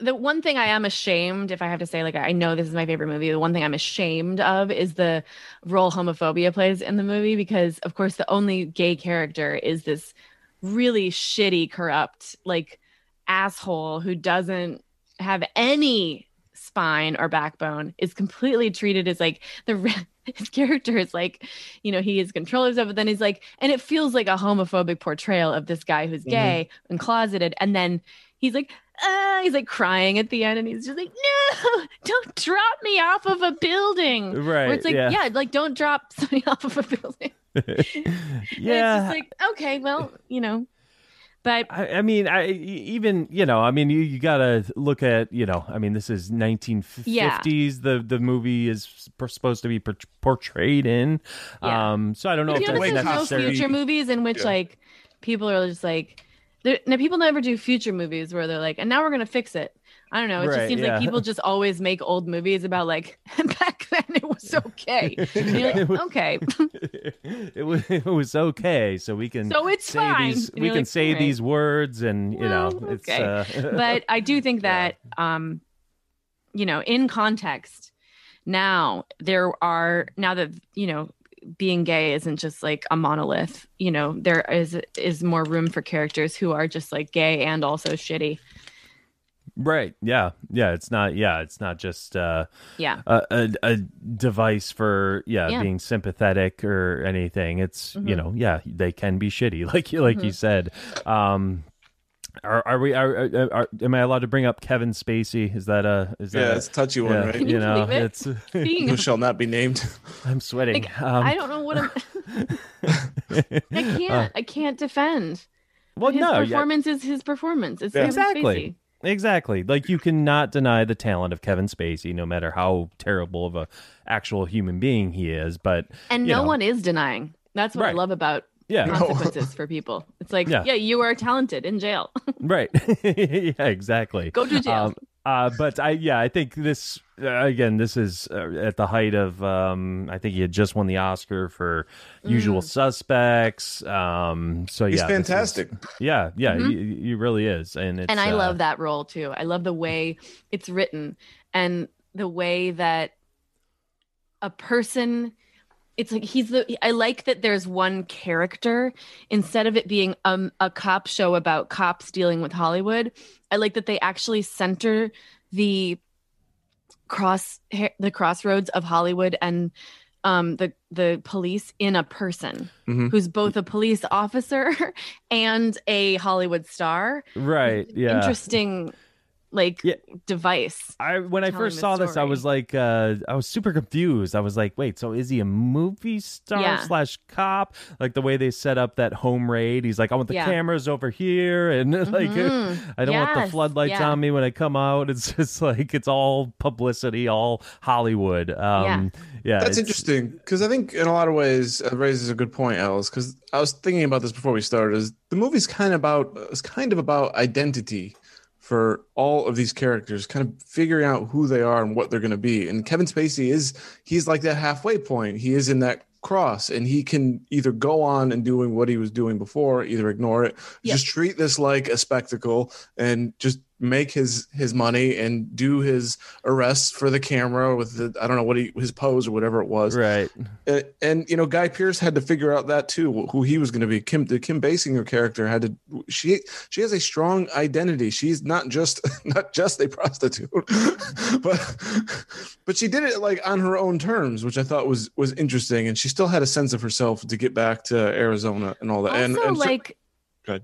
the one thing I am ashamed, if I have to say, like I know this is my favorite movie, the one thing I'm ashamed of is the role homophobia plays in the movie because, of course, the only gay character is this really shitty, corrupt, like asshole who doesn't have any spine or backbone is completely treated as like the his character is like you know he is control of but then he's like and it feels like a homophobic portrayal of this guy who's Mhm. gay and closeted and then he's like uh, he's like crying at the end and he's just like no don't drop me off of a building Right. where it's like yeah. yeah. like don't drop somebody off of a building And it's yeah. just like okay well you know but I, I mean, I even you know, I mean, you, you gotta look at you know, I mean, this is 1950s. Yeah. The the movie is p- supposed to be por- portrayed in. Yeah. Um, so I don't know But if you that's notice there's no necessary. future movies in which Yeah. like people are just like there now people never do future movies where they're like and now we're gonna fix it i don't know it Right, just seems yeah. like people just always make old movies about like back then it was okay you're It was- okay it was it was okay, so we can So it's say fine. these we can like, say "Alright." these words, and you know, it's okay. uh, but i do think that um you know in context now there are now that you know being gay isn't just like a monolith you know there is is more room for characters who are just like gay and also shitty right, yeah, yeah. It's not, yeah, it's not just uh, yeah a, a a device for yeah, Yeah. being sympathetic or anything. It's you Mhm. know, yeah, they can be shitty, like you like you Mhm. said. Um, are are we are, are, are am I allowed to bring up Kevin Spacey? Is that a is Yeah, that it's a touchy one, yeah, right? Can you know, it? it's Who shall not be named. I'm sweating. Like, um, I don't know what I'm. I can't. I can't defend. well, his no, yeah, performance is his performance. It's Yeah. Kevin Exactly. Exactly. Like you cannot deny the talent of Kevin Spacey, no matter how terrible of a actual human being he is. But and no know. one is denying. That's what I love about yeah, No. consequences for people. It's like, Yeah. yeah. you are talented in jail. right. yeah, exactly. Go to jail. Um, uh, but I, yeah, I think this uh, again. This is uh, at the height of. Um, I think he had just won the Oscar for Usual Suspects. Um, so He's yeah, this is- fantastic. yeah, yeah, Mhm. he, he really is, and it's, and I uh, love that role too. I love the way it's written and the way that a person it's like he's the I like that there's one character instead of it being um, a cop show about cops dealing with Hollywood. I like that they actually center the cross the crossroads of Hollywood and um the the police in a person Mhm. who's both a police officer and a Hollywood star right. Yeah, interesting like Yeah. device I when I first saw this, I was like, uh, I was super confused. I was like, wait, so is he a movie star Yeah. slash cop? Like the way they set up that home raid, he's like, I want the Yeah. cameras over here, and like, Mhm. I don't want the floodlights yeah. on me when I come out. It's just like it's all publicity, all Hollywood. Um, yeah, That's interesting because I think in a lot of ways it raises a good point, Alice. Because I was thinking about this before we started. Is the movie's kind of about it's kind of about identity for all of these characters, kind of figuring out who they are and what they're going to be. And Kevin Spacey is he's like that halfway point. He is in that cross, and he can either go on and doing what he was doing before, either ignore it, Yep. just treat this like a spectacle, and just make his his money and do his arrests for the camera with the I don't know what he his pose or whatever it was. right. Uh, and you know, Guy Pearce had to figure out that too, who he was going to be. Kim, the Kim Basinger character had to. She she has a strong identity. She's not just not just a prostitute, but but she did it like on her own terms, which I thought was was interesting. And she still had a sense of herself to get back to Arizona and all that. also and, and like Go ahead.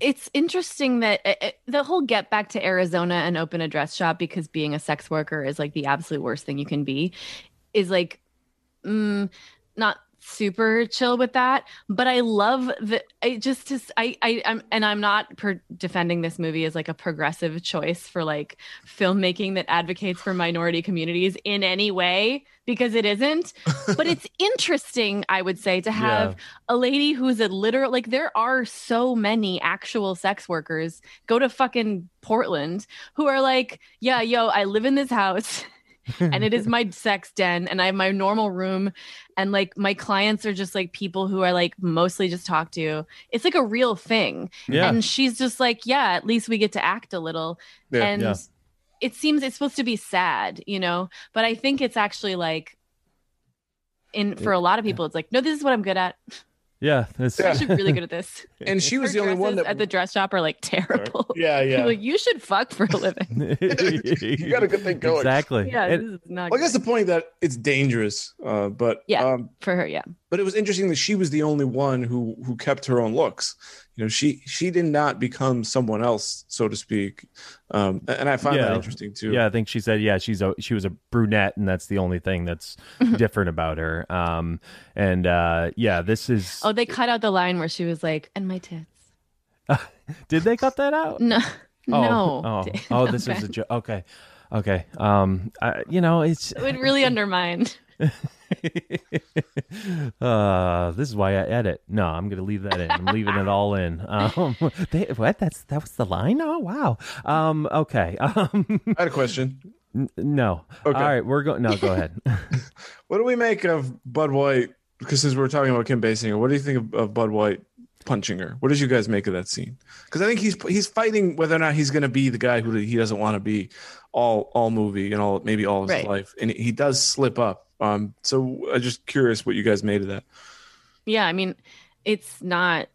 It's interesting that uh, uh, the whole get back to arizona and open a dress shop because being a sex worker is like the absolute worst thing you can be is like mm, not super chill with that but i love that i just just i i i'm and i'm not per- defending this movie as like a progressive choice for like filmmaking that advocates for minority communities in any way because it isn't but it's interesting i would say to have Yeah. a lady who's a literal like there are so many actual sex workers go to fucking Portland who are like, yeah, yo, I live in this house and it is my sex den and I have my normal room and like my clients are just like people who are like mostly just talk to. It's like a real thing. Yeah. And she's just like, yeah, at least we get to act a little. Yeah. and Yeah. it seems it's supposed to be sad, you know, but I think it's actually like in for a lot of people it's like, no, this is what I'm good at. Yeah, that's, Yeah. She's really good at this. And she was Her the only one that at the dress shop are like terrible. Yeah, yeah. like you should fuck for a living. you got a good thing going. Exactly. Yeah, And- this is not. Well, I guess the point that it's dangerous, uh, but Yeah. um, for her, yeah. but it was interesting that she was the only one who who kept her own looks. You know, she she did not become someone else, so to speak. Um, and I find that interesting too. Yeah, I think she said yeah, she's a she was a brunette, and that's the only thing that's different about her. Um, and uh, yeah, this is. Oh, they cut out the line where she was like, "And my tits." Did they cut that out? No, Oh, no. Oh, oh, this is a joke. Okay, okay. Um, I, you know, it's It would really undermine. uh, this is why I edit. No, I'm gonna leave that in. I'm leaving it all in. Um, they, what? That's that was the line. Oh, wow. Um, okay. Um, I had a question. n- no. Okay. All right, we're going. No, go ahead. What do we make of Bud White? Because since we're talking about Kim Basinger, what do you think of, of Bud White punching her? What did you guys make of that scene? Because I think he's he's fighting whether or not he's going to be the guy who he doesn't want to be all all movie and all maybe all his Right. life, and he does slip up. Um, so I'm just curious what you guys made of that. Yeah, I mean, it's not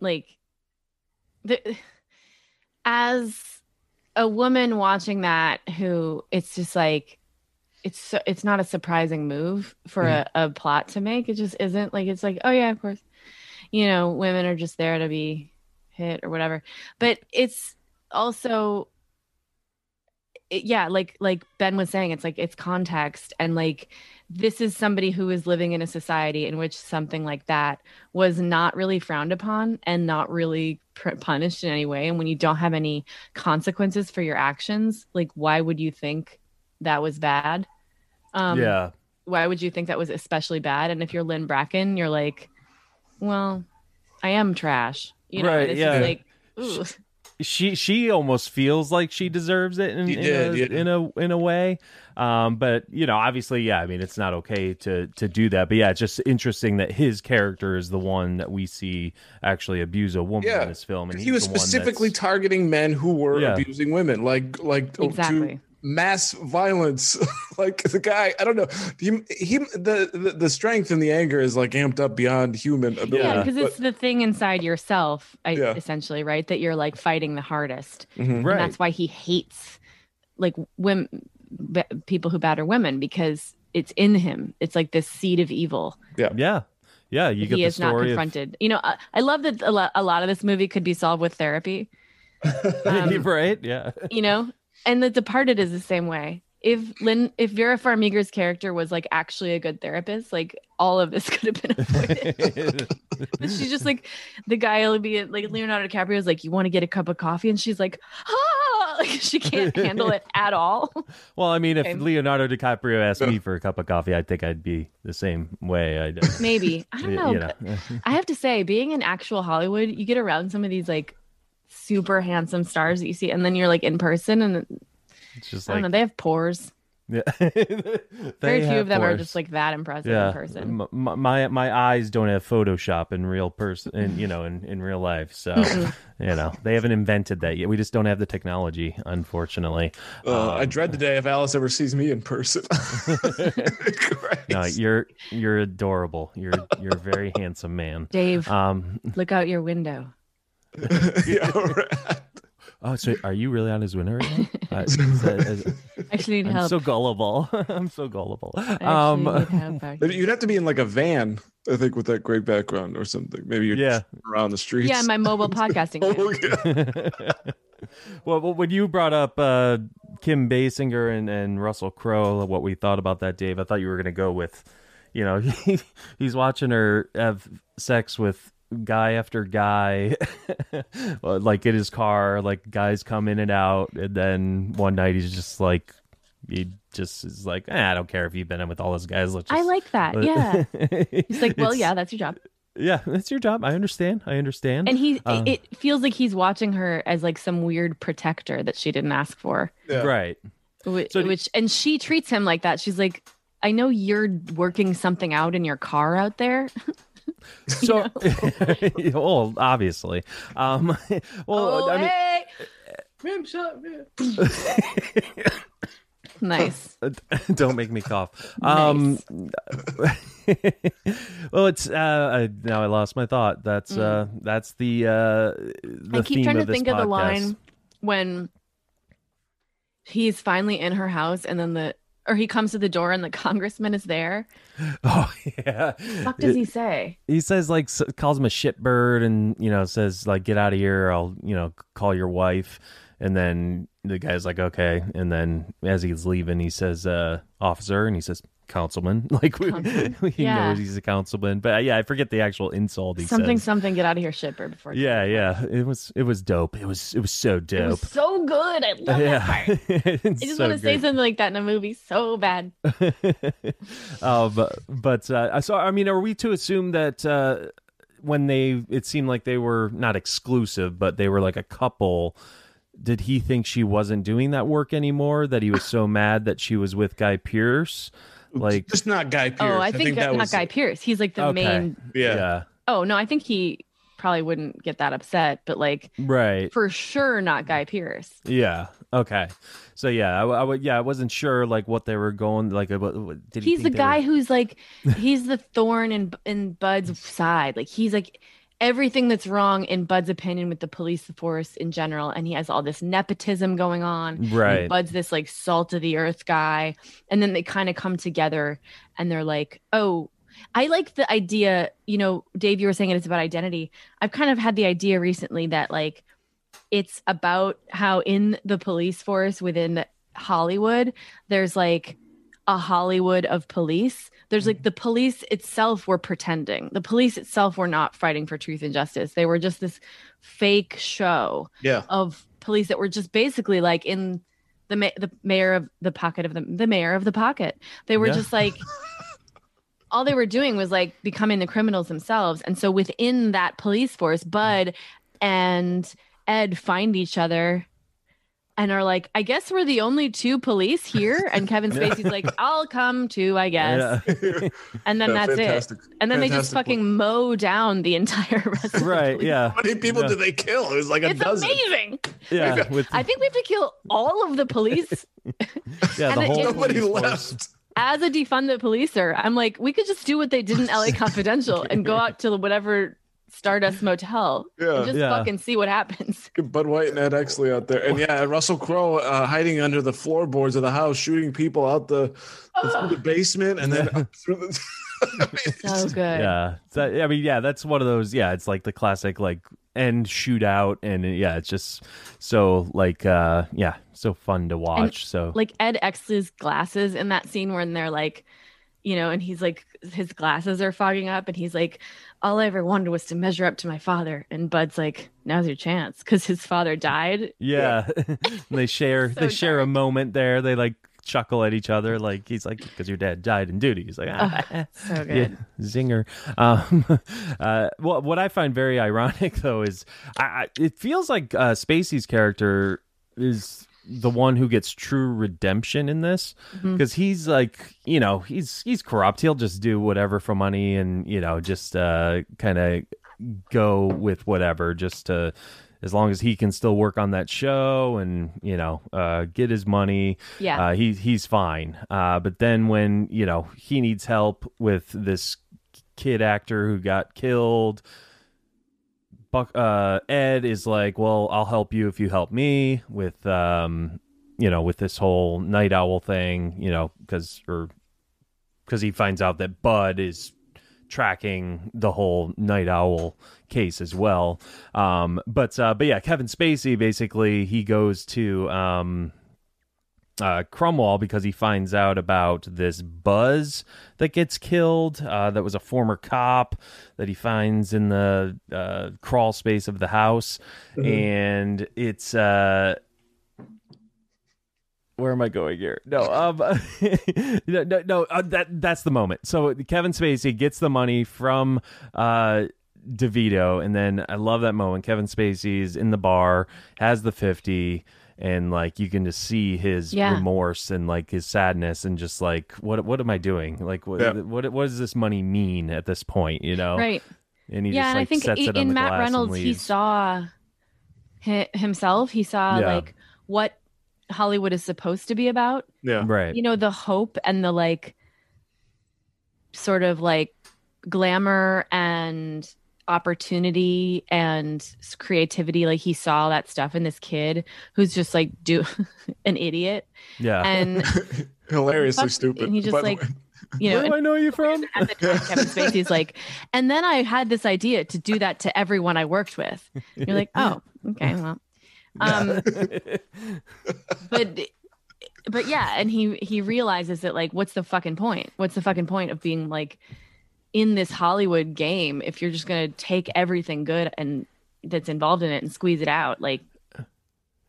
like the as a woman watching that who it's just like it's so, it's not a surprising move for a, a plot to make. It just isn't like it's like, oh yeah, of course. You know, women are just there to be hit or whatever. But it's also it- yeah, like like Ben was saying, it's like it's context and like this is somebody who is living in a society in which something like that was not really frowned upon and not really pr- punished in any way and when you don't have any consequences for your actions like why would you think that was bad um yeah. why would you think that was especially bad and if you're lynn bracken you're like well i am trash you know Right, yeah. like ooh. She she almost feels like she deserves it in, She in, did, a, yeah. in a in a way um but you know obviously yeah i mean it's not okay to to do that but yeah it's just interesting that his character is the one that we see actually abuse a woman Yeah, in this film and he was specifically targeting men who were Yeah. abusing women, like like to Exactly. mass violence. like the guy, I don't know, he, he the, the the strength and the anger is like amped up beyond human ability. yeah Yeah, because it's the thing inside yourself I, Yeah. essentially right that you're like fighting the hardest. Mhm. right. and that's why he hates like women b- people who batter women because it's in him. It's like this seed of evil. Yeah. Yeah. Yeah. you that get he the is not story of confronted. You know I, I love that a lot, a lot of this movie could be solved with therapy. Um, right? Yeah. you know? And the departed is the same way if lynn if vera farmiga's character was like actually a good therapist like all of this could have been avoided. But she's just like the guy will be like leonardo dicaprio is like you want to get a cup of coffee? And she's like ah! Like she can't handle it at all. Well i mean if Okay. leonardo dicaprio asked me for a cup of coffee i think i'd be the same way. I'd maybe. I don't know. you know. I have to say, being in actual Hollywood, you get around some of these like super handsome stars that you see, and then you're like in person, and it's just I don't know, they have pores. yeah. Very few of them are just like that impressive yeah in person. My, my my eyes don't have photoshop in real person in you know in, in real life so you know they haven't invented that yet we just don't have the technology unfortunately Uh, I Um, dread the day if Alice ever sees me in person. No you're you're adorable you're you're a very handsome man Dave, um look out your window. yeah, right. Oh so are you really on his winner right now? Uh, is that- is- actually need i'm help. so gullible i'm so gullible um help. You'd have to be in like a van, I think, with that great background or something. Maybe you're Yeah. around the streets. Yeah, my mobile podcasting. Oh, yeah. well, well, when you brought up uh, Kim Basinger and, and Russell Crowe, what we thought about that, Dave, I thought you were going to go with, you know, he, he's watching her have sex with guy after guy, like in his car, like guys come in and out, and then one night he's just like, he just is like, eh, I don't care if you've been in with all those guys. Let's just, I like that. Yeah. He's like, well, It's- yeah, that's your job. yeah, that's your job. I understand. I understand. And he, Uh. it feels like he's watching her as like some weird protector that she didn't ask for. Yeah. right. Which, So which and she treats him like that. She's like, I know you're working something out in your car out there. So, well, obviously, um, well, oh, I mean, hey, rim shot, rim. Nice. Don't make me cough. Um, well, it's uh, I, now I lost my thought. That's uh, that's the uh, the I keep theme trying to of this think of the podcast. line when he's finally in her house and then the or he comes to the door and the congressman is there. Oh yeah, What does he say? he says like calls him a shitbird and you know says like get out of here i'll you know call your wife and then the guy's like okay and then as he's leaving he says uh officer and he says councilman like we, Councilman. he Yeah. knows he's a councilman but uh, yeah i forget the actual insult he Something says something get out of here shitbird before yeah yeah it was it was dope it was it was so It dope was so good. I love that part. yeah I just want to say something like that in a movie so bad. uh, but but uh, so I mean, are we to assume that uh, when they it seemed like they were not exclusive, but they were like a couple? Did he think she wasn't doing that work anymore? That he was so mad that she was with Guy Pearce? Like, just not Guy Pearce. Oh, I think, that not was Guy Pearce. He's like the Okay. main. Yeah. yeah, Oh no, I think he probably wouldn't get that upset, but like right, for sure not Guy Pearce. yeah, okay. So yeah, I, I would- yeah, I wasn't sure like what they were going like. What, what, did he he's the think they guy were- who's like he's the thorn in in Bud's side. Like he's like everything that's wrong in Bud's opinion with the police force in general, and he has all this nepotism going on. right? Bud's this like salt of the earth guy, and then they kind of come together, and they're like, oh. I like the idea, you know, Dave, you were saying it's about identity. I've kind of had the idea recently that like it's about how in the police force within Hollywood, there's like a Hollywood of police. There's like mm-hmm. the police itself were pretending. The police itself were not fighting for truth and justice. They were just this fake show Yeah. of police that were just basically like in the ma- the mayor of the pocket of the the mayor of the pocket. They were Yeah. just like all they were doing was like becoming the criminals themselves. And so within that police force, Bud and Ed find each other and are like, I guess we're the only two police here. And Kevin Spacey's like, I'll come too, I guess. Yeah. And then Yeah, that's fantastic. it. And then they just Fantastic fucking mow down the entire rest right, police. yeah, How many people Yeah. did they kill? It was like a It's dozen. amazing. yeah. With I think we have to kill all of the police yeah, and the it- whole it- Nobody police force. left. as a defunded policer. I'm like, we could just do what they did in LA Confidential and go out to whatever Stardust Motel Yeah. and just Yeah. fucking see what happens. Bud White and Ed Exley out there, and yeah, Russell Crowe uh, hiding under the floorboards of the house, shooting people out the, the, through the basement, and then up through the. I mean, So good. Yeah, So, I mean, yeah, that's one of those. Yeah, it's like the classic like end shootout, and uh, yeah, it's just so like uh yeah, so fun to watch. so Like Ed X's glasses in that scene when they're like, you know, and he's like, his glasses are fogging up, and he's like, all I ever wanted was to measure up to my father. And Bud's like, now's your chance because his father died. yeah, they share So they share a moment there. They like chuckle at each other, like he's like because your dad died in duty. He's like ah. So Yeah, good. zinger. Um, uh, well, what I find very ironic though is I, I, it feels like uh, Spacey's character is the one who gets true redemption in this Mm-hmm. because he's like you know he's he's corrupt. He'll just do whatever for money and you know just uh, kind of go with whatever just to. As long as he can still work on that show and you know uh, get his money, Yeah. uh, he he's fine. Uh, but then when you know he needs help with this kid actor who got killed, Buck uh, Ed is like, "Well, I'll help you if you help me with um, you know, with this whole night owl thing, you know, because or because he finds out that Bud is tracking the whole night owl case as well. Um, but uh, but yeah, Kevin Spacey basically he goes to um, uh, Cromwell because he finds out about this Buzz that gets killed. Uh, that was a former cop that he finds in the uh, crawl space of the house, and it's. Uh, where am I going here? No, um, no, no, no uh, that that's the moment. So Kevin Spacey gets the money from uh, DeVito, and then I love that moment. Kevin Spacey's in the bar, has the fifty, and like you can just see his Yeah. remorse and like his sadness, and just like what what am I doing? Like what Yeah. what what does this money mean at this point? You know, Right. And he yeah, just and like I think sets i- it in Matt Reynolds, he saw hi- himself. He saw Yeah. like what Hollywood is supposed to be about. Yeah. Right. You know, the hope and the like sort of like glamour and opportunity and creativity like he saw that stuff in this kid who's just like do an idiot yeah. and Hilariously Fuck- stupid. and he just, like, you know Where do I know you from? at the time Kevin Spacey's like and then I had this idea to do that to everyone I worked with you're like oh okay well um but but yeah and he he realizes that like what's the fucking point what's the fucking point of being like in this hollywood game if you're just gonna take everything good and that's involved in it and squeeze it out like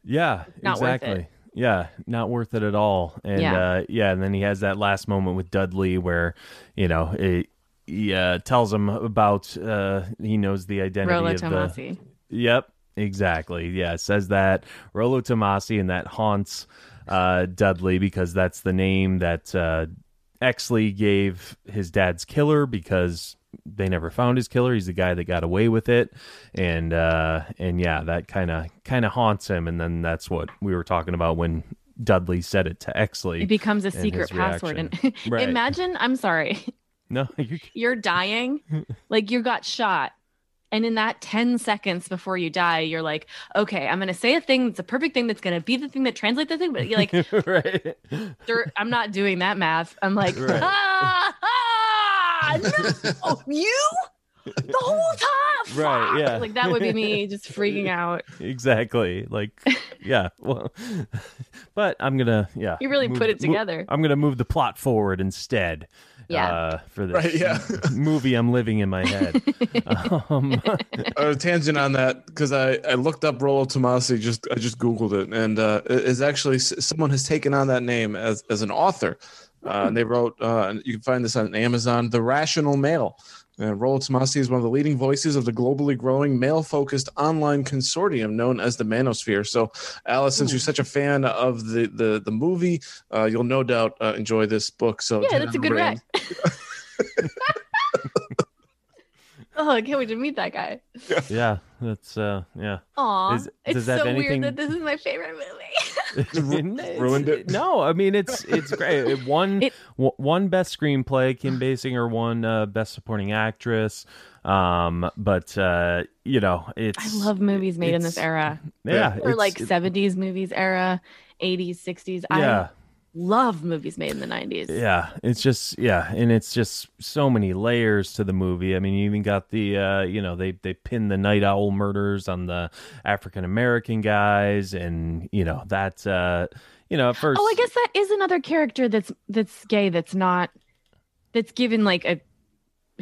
Yeah, Not worth exactly. it. Yeah, not worth it at all. And Yeah. uh yeah, and then he has that last moment with Dudley where, you know, it, he uh, tells him about uh he knows the identity Rollo of the Yep, exactly. Yeah, says that Rollo Tomasi and that haunts uh Dudley because that's the name that uh Exley gave his dad's killer because they never found his killer. He's the guy that got away with it, and uh, and yeah, that kind of kind of haunts him. And then that's what we were talking about when Dudley said it to Exley. it becomes a secret password and. Right. imagine i'm sorry no, you, you're dying like you got shot and in that 10 seconds before you die you're like okay i'm gonna say a thing that's a perfect thing that's gonna be the thing that translates the thing but you're like right. I'm not doing that math i'm like Right. ah, ah, no, you the whole time Right, yeah. like that would be me just freaking out exactly. Like, yeah. Well, but I'm gonna, yeah. You really put it mo- together. I'm gonna move the plot forward instead. Yeah. Uh, for this Right, yeah. movie I'm living in my head. um, a tangent on that because I, I looked up Rollo Tomasi just I just googled it and uh, it is actually someone has taken on that name as as an author. Uh, and they wrote uh, and you can find this on Amazon. The Rational Male. And Rollo Tomasi is one of the leading voices of the globally growing male-focused online consortium known as the Manosphere. So, Alice, since you're such a fan of the the the movie, uh, you'll no doubt uh, enjoy this book. So, yeah 10 that's a good 10. oh i can't wait to meet that guy yeah, that's uh, yeah. Aw, Is- it's does that so have anything- weird that this is my favorite movie It's- ruined it. No, I mean it's it's great. It won It- w- one best screenplay. Kim Basinger won uh, best supporting actress. Um, but uh, you know, it's I love movies made in this it's- era. yeah, Or it's- like it- 70s movies era, 80s, 60s. yeah. Love movies made in the 90s. Yeah, it's just yeah, and it's just so many layers to the movie. I mean, you even got the uh, you know, they they pin the night owl murders on the African American guys and you know, that uh you know, at first Oh, I guess that is another character that's that's gay that's not that's given like a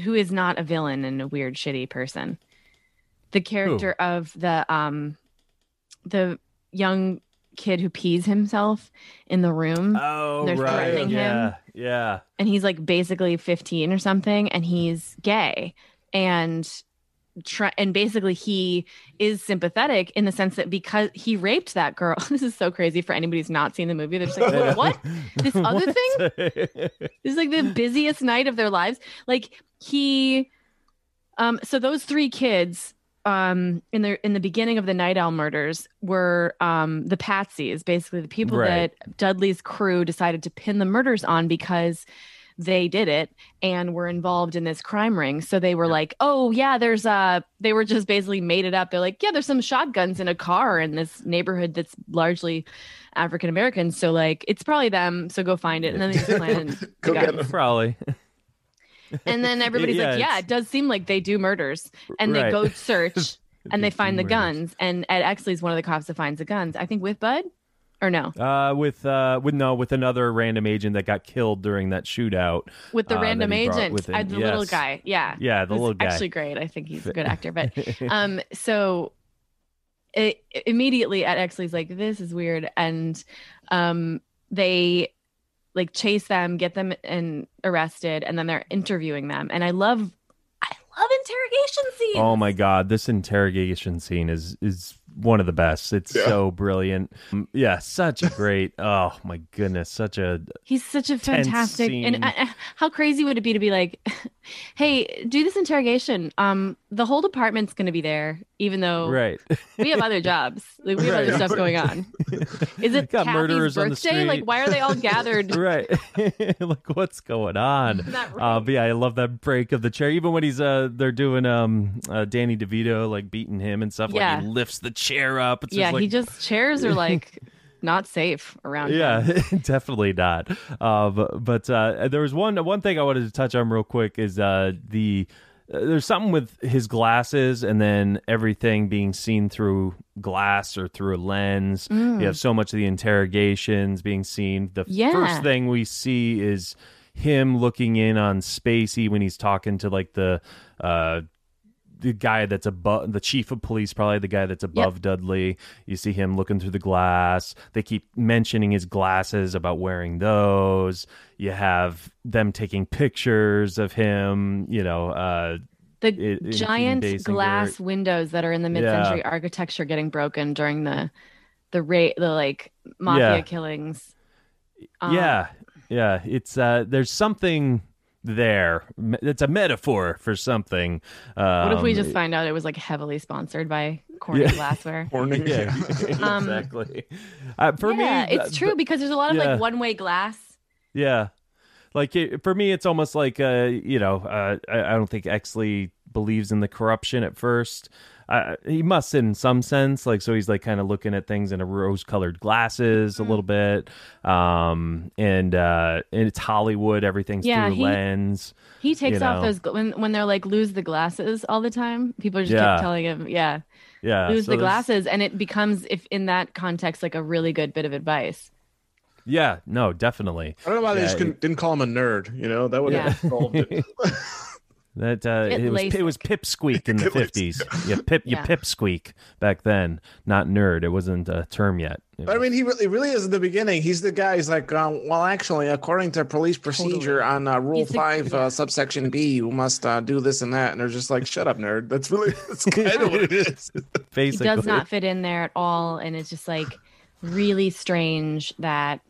who is not a villain and a weird shitty person. The character of the um the young kid who pees himself in the room Oh, They're right. threatening yeah. him. Yeah. and he's like basically 15 or something and he's gay and try and basically he is sympathetic in the sense that because he raped that girl this is so crazy for anybody who's not seen the movie they're just like "Wait, what this other thing? this is like the busiest night of their lives like he um so those three kids um in the in the beginning of the night owl murders were um the patsies basically the people Right. that dudley's crew decided to pin the murders on because they did it and were involved in this crime ring so they were like oh yeah there's uh they were just basically made it up they're like yeah there's some shotguns in a car in this neighborhood that's largely african american so like it's probably them so go find it and then they just plan Go the get guns. Probably. And then everybody's Yeah, like, yeah, it does seem like they do murders. And Right. they go search and they find the murders. guns. And Ed Exley's one of the cops that finds the guns. I think with Bud or no, Uh, with uh, with no, with another random agent that got killed during that shootout. with the uh, random that he brought agent, uh, the little guy. Yeah. Yeah, the little guy. Actually great. I think he's a good actor. But um, so it, immediately Ed Exley's like, this is weird. And um, they like chase them, get them and arrested, and then they're interviewing them. And I love, I love interrogation scenes. Oh my god, this interrogation scene is is one of the best. It's Yeah. so brilliant. Um, Yeah, such a great. oh my goodness, such a He's such a fantastic. scene. And uh, uh, how crazy would it be to be like, Hey, do this interrogation. Um, the whole department's going to be there, even though Right. we have other jobs. Like, we have Right. other stuff going on. Is it Got Kathy's murderers on the birthday? Like, why are they all gathered? right. like what's going on? Isn't Uh, right? but yeah, I love that break of the chair. Even when he's uh they're doing um uh, Danny DeVito like beating him and stuff. Yeah. Like he lifts the chair up. It's yeah, just like, he just chairs are like not safe around. Yeah, definitely not. Uh, but but uh, there was one one thing I wanted to touch on real quick is uh, the there's something with his glasses and then everything being seen through glass or through a lens. You have so much of the interrogations being seen. The Yeah. first thing we see is him looking in on Spacey when he's talking to like the uh the guy that's above the chief of police, probably the guy that's above Dudley. You see him looking through the glass. They keep mentioning his glasses about wearing those. You have them taking pictures of him, you know, uh, The it- giant glass windows that are in the mid-century Yeah. architecture getting broken during the the rate the like mafia Yeah. killings. Um, yeah, yeah. It's uh, there's something there. It's a metaphor for something. Um, What if we just find out it was like heavily sponsored by Corning Yeah. Glassware? Warning. Yeah, Um, exactly. Uh, for yeah, me, it's th- true because there's a lot of yeah. like one-way glass. Yeah. Like it, for me, it's almost like uh, you know, uh, I, I don't think Exley believes in the corruption at first. Uh, he must in some sense, like so he's like kind of looking at things in a rose-colored glasses a Mm-hmm. little bit, um, and uh, and it's Hollywood, everything's Yeah, through he- lens. He takes You off know. those when when they're like lose the glasses all the time. People just Yeah. keep telling him, yeah, Yeah, lose so the there's- glasses, and it becomes if in that context like a really good bit of advice. Yeah, no, definitely. I don't know why they just couldn't, didn't call him a nerd. You know that would have Yeah. solved it. That uh, Get it was it was LASIK. pipsqueak in the fifties. Yeah, pip you Yeah. pipsqueak back then, not nerd. It wasn't a term yet. It But I mean, he really, really is in the beginning. He's the guy. He's like, uh, well, actually, according to police procedure on uh, Rule He's the- Five, yeah. uh, subsection B, you must uh, do this and that. And they're just like, shut up, nerd. That's really that's kind of what it is. He basically, does not fit in there at all, and it's just like really strange that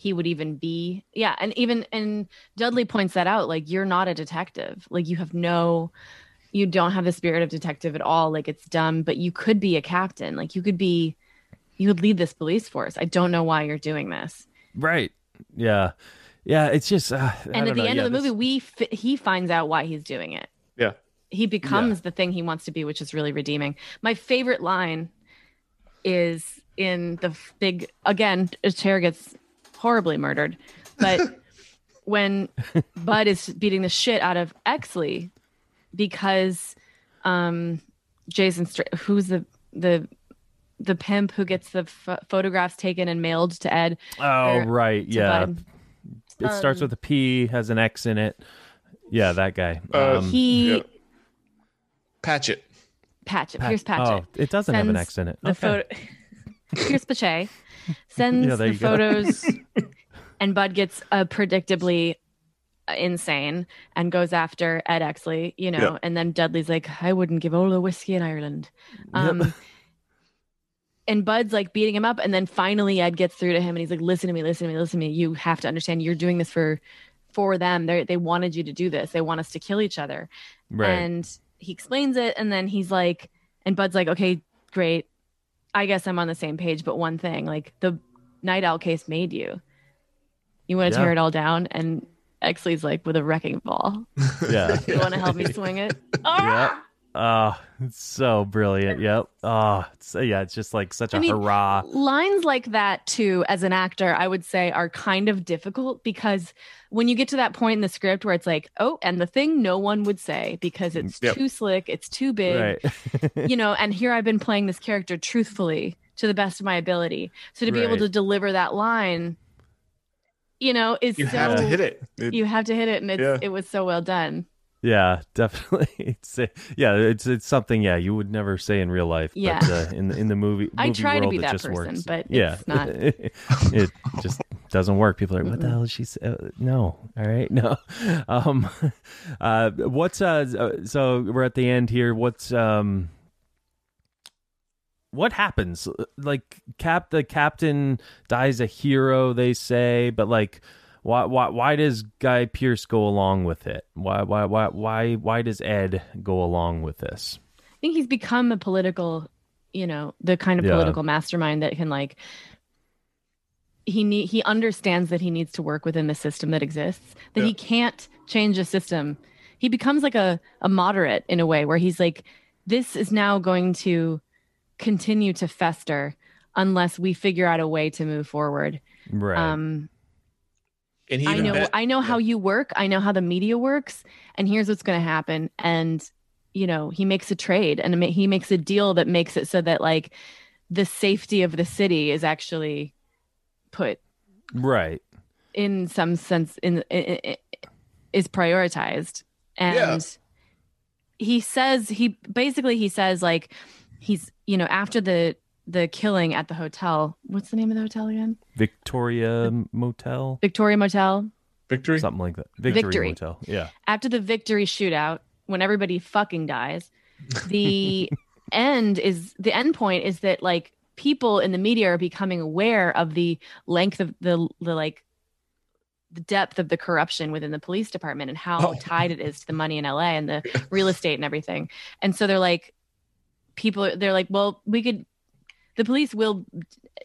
he would even be yeah and even and dudley points that out like you're not a detective like you have no you don't have the spirit of detective at all like it's dumb but you could be a captain like you could be you would lead this police force i don't know why you're doing this Right. Yeah. Yeah. It's just. Uh, I and don't at the know. end Yeah, of the this- movie we fi- he finds out why he's doing it Yeah. he becomes the thing he wants to be which is really redeeming my favorite line is in the f- big again a chair gets horribly murdered but when bud is beating the shit out of exley because um jason Str- who's the the the pimp who gets the ph photographs taken and mailed to ed Oh or right. Yeah. Bud. It starts Um, with a P, has an X in it. Yeah, that guy. Uh, Um, he yeah. Patchett. patchett Pat- pierce patchett Oh, it doesn't have an X in it. the Okay. photo Pierce Patchett sends Yeah, there the photos and Bud gets uh, predictably insane and goes after Ed Exley, you know, Yeah. and then Dudley's like, I wouldn't give all the whiskey in Ireland. Um, and Bud's like beating him up, and then finally Ed gets through to him, and he's like, "Listen to me, listen to me, listen to me. You have to understand. You're doing this for, for them. They they wanted you to do this. They want us to kill each other." Right. And he explains it, and then he's like, and Bud's like, okay, great. I guess I'm on the same page, but one thing, like the Night Owl case made you. You want to Yeah. tear it all down, and Exley's like with a wrecking ball. yeah. You want to help me swing it? Yep. Ah! Oh, it's so brilliant. Yep. Oh, it's, yeah, it's just like such a I mean, hurrah. Lines like that too, as an actor, I would say are kind of difficult because when you get to that point in the script where it's like, oh, and the thing no one would say because it's Yep. too slick, it's too big, Right. you know, and here I've been playing this character truthfully to the best of my ability. So to be able to deliver that line, you know, is You so have to hit it. It- You have to hit it, and it's Yeah. it was so well done. yeah, definitely. It's uh, yeah, it's it's something yeah you would never say in real life. Yeah. But, uh, in the in the movie, I movie try to be it that just person, works. but yeah, it's not. it just doesn't work. People are like, "What the hell is she?" Say? Uh, no, all right, no. Um, uh, what's uh? uh, So we're at the end here. What's um? What happens? Uh, like cap, the captain dies a hero. They say, but like, why why why does Guy Pearce go along with it? Why why why why why does Ed go along with this? I think he's become a political, you know, the kind of Yeah. political mastermind that can like he need he understands that he needs to work within the system that exists, that Yeah. he can't change a system. He becomes like a a moderate in a way where he's like this is now going to continue to fester unless we figure out a way to move forward. Right. Um And he I know bet- I know how you work. I know how the media works, and here's what's going to happen. And you know, he makes a trade and he makes a deal that makes it so that like the safety of the city is actually put right. in some sense in, i i is prioritized. And Yeah. he says he basically he says like he's you know after the the killing at the hotel. What's the name of the hotel again? Victoria Motel, Victoria Motel. victory. something like that. Victory, Victory. Motel. Yeah. after the victory shootout, when everybody fucking dies, the end is the end point is that like people in the media are becoming aware of the length of the the like the depth of the corruption within the police department and how Oh. tied it is to the money in LA and the real estate and everything. And so they're like people they're like, well, we could the police will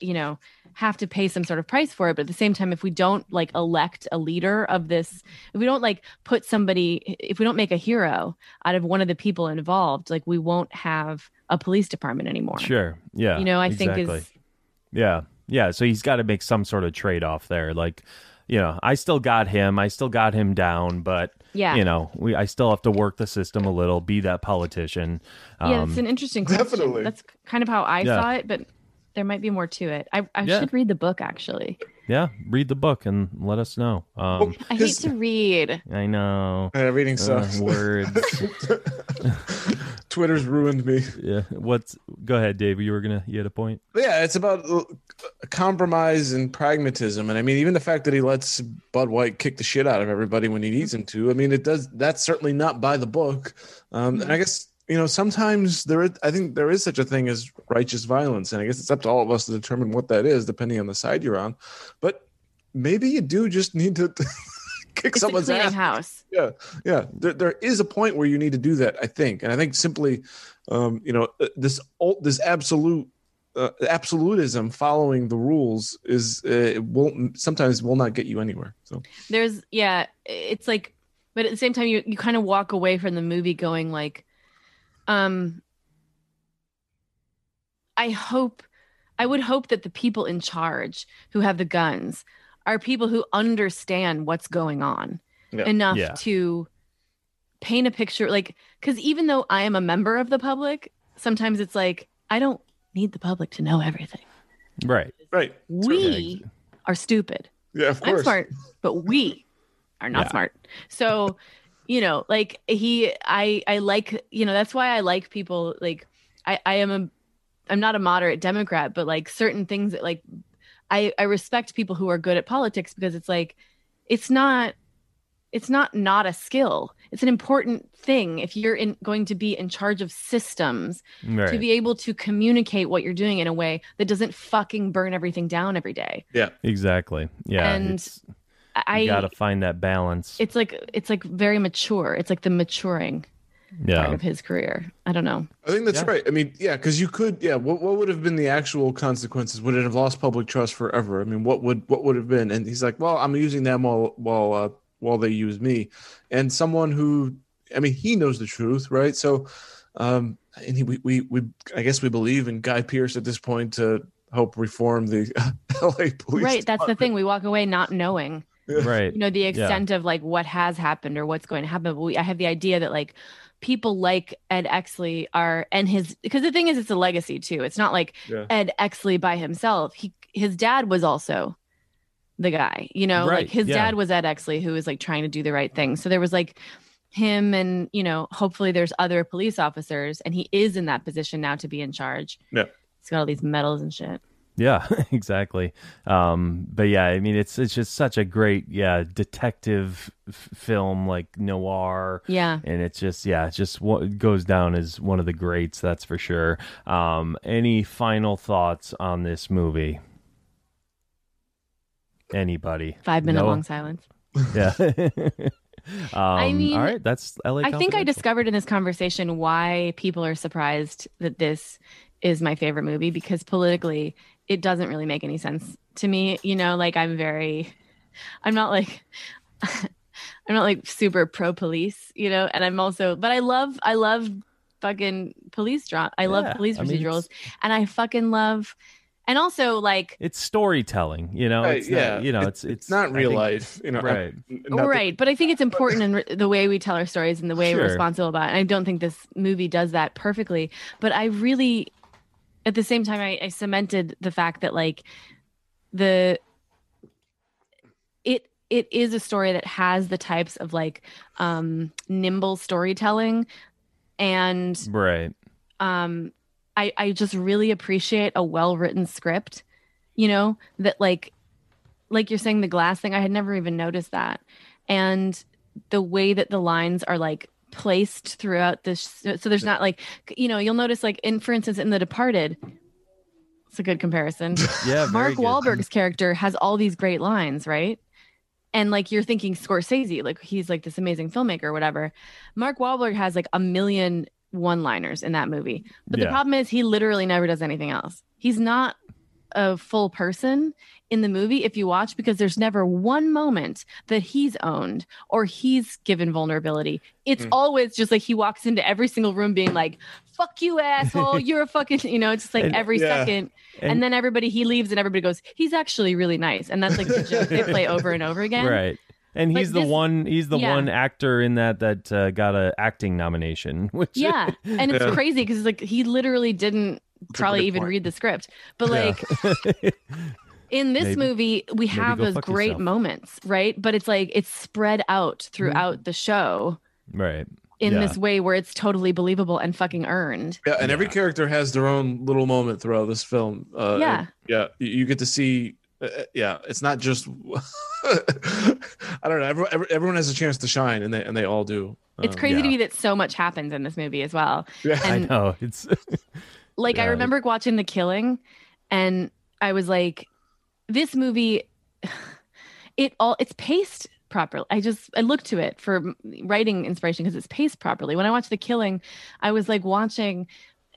you know have to pay some sort of price for it but at the same time if we don't like elect a leader of this if we don't like put somebody if we don't make a hero out of one of the people involved like we won't have a police department anymore Sure. Yeah. you know i exactly. think is Yeah. Yeah. So he's got to make some sort of trade off there. Like, you know, I still got him. I still got him down, but yeah you know, we I still have to work the system a little, be that politician. yeah Um, it's an interesting question. Definitely. that's kind of how i Yeah. saw it but there might be more to it i, I Yeah. should read the book actually yeah, read the book and let us know. Um, i hate to read I know. Yeah, reading Uh, sucks. words. Twitter's ruined me. yeah. What's? Go ahead, Dave. You were gonna. You had a point. Yeah, it's about uh, compromise and pragmatism, and I mean, even the fact that he lets Bud White kick the shit out of everybody when he needs him to. I mean, it does. That's certainly not by the book. Um, and I guess you know sometimes there. Is, I think there is such a thing as righteous violence, and I guess it's up to all of us to determine what that is, depending on the side you're on. But maybe you do just need to kick it's someone's ass house yeah yeah there, there is a point where you need to do that i think and i think simply um you know uh, this this absolute uh, absolutism following the rules is uh, it won't sometimes will not get you anywhere so there's yeah it's like but at the same time you you kind of walk away from the movie going like um i hope i would hope that the people in charge who have the guns are people who understand what's going on Yeah. enough Yeah. to paint a picture like because even though i am a member of the public sometimes it's like i don't need the public to know everything Right. right we are stupid yeah of course I'm course smart, but we are not Yeah. smart. So, you know, like he, I, I like, you know, that's why I like people. Like, I, I am a, I'm not a moderate Democrat, but like certain things that like, I, I respect people who are good at politics because it's like, it's not, it's not not a skill. It's an important thing if you're in, going to be in charge of systems Right. to be able to communicate what you're doing in a way that doesn't fucking burn everything down every day. yeah exactly. Yeah. And it's, I, you got to find that balance. it's like it's like very mature. It's like the maturing part of his career. I don't know. I think that's Yeah. right. I mean, yeah, because you could, yeah. What what would have been the actual consequences? Would it have lost public trust forever? I mean, what would what would have been? And he's like, well, I'm using them while while uh, while they use me, and someone who, I mean, he knows the truth, right? So, um, and he, we we we I guess we believe in Guy Pearce at this point to help reform the L.A. police. right. That's the thing. We walk away not knowing, Right. you know, the extent of like what has happened or what's going to happen. But we, I have the idea that like people like Ed Exley are, and his, because the thing is, it's a legacy too. It's not like Yeah. Ed Exley by himself. He, his dad was also the guy, you know, Right, like his yeah. dad was Ed Exley who was like trying to do the right thing. So there was like him and, you know, hopefully there's other police officers and he is in that position now to be in charge. Yeah. He's got all these medals and shit. Yeah, exactly. Um, but yeah, I mean, it's it's just such a great, yeah, detective f- film like noir. Yeah. and it's just yeah, it's just what goes down as one of the greats, that's for sure. Um, any final thoughts on this movie? anybody. Five minute No- long silence. Yeah. um, mean, all right, that's LA. I think I discovered in this conversation why people are surprised that this is my favorite movie because politically it doesn't really make any sense to me. You know, like I'm very, I'm not like, I'm not like super pro police, you know, and I'm also, but I love, I love fucking police drama. I love Yeah, police I mean, procedurals it's- and I fucking love, and also like, It's storytelling, you know. Right, it's yeah, not, you know, it- it's it's, not real think- life, you know. right. Oh, not that- right but i think it's important in re- the way we tell our stories and the way Sure. we're responsible about it and i don't think this movie does that perfectly but i really at the same time I, I cemented the fact that like the it it is a story that has the types of like um nimble storytelling and Right. um i i just really appreciate a well written script you know that like like you're saying the glass thing i had never even noticed that and the way that the lines are like placed throughout this so there's not like you know you'll notice like in for instance in the departed it's a good comparison Yeah. Mark good. Wahlberg's character has all these great lines, right? And like you're thinking Scorsese, like he's like this amazing filmmaker or whatever. Mark Wahlberg has like a million one-liners in that movie. But the problem is he literally never does anything else. He's not a full person in the movie if you watch because there's never one moment that he's owned or he's given vulnerability. It's Mm. always just like he walks into every single room being like, "Fuck you, asshole! You're a fucking," you know. It's just like And- every Yeah. second And- and, then everybody he leaves and everybody goes he's actually really nice and that's like the joke they play over and over again Right. And But he's the this- one. He's the yeah. one actor in that that uh, got a acting nomination. Which yeah and it's Yeah. crazy because like he literally didn't probably even point. read the script but Yeah. like in this Maybe- movie we have those great yourself. moments right but it's like it's spread out throughout the show right. in Yeah. this way where it's totally believable and fucking earned Yeah, and every Yeah. character has their own little moment throughout this film. Uh, Yeah. yeah. You, you get to see. Uh, yeah, it's not just. I don't know. Everyone, every- everyone has a chance to shine, and they and they all do. it's Um, crazy yeah. to me that so much happens in this movie as well Yeah. I know. It's like I remember watching The Killing and I was like this movie it all it's paced properly. I just I looked to it for writing inspiration because it's paced properly. When I watched The Killing, I was like watching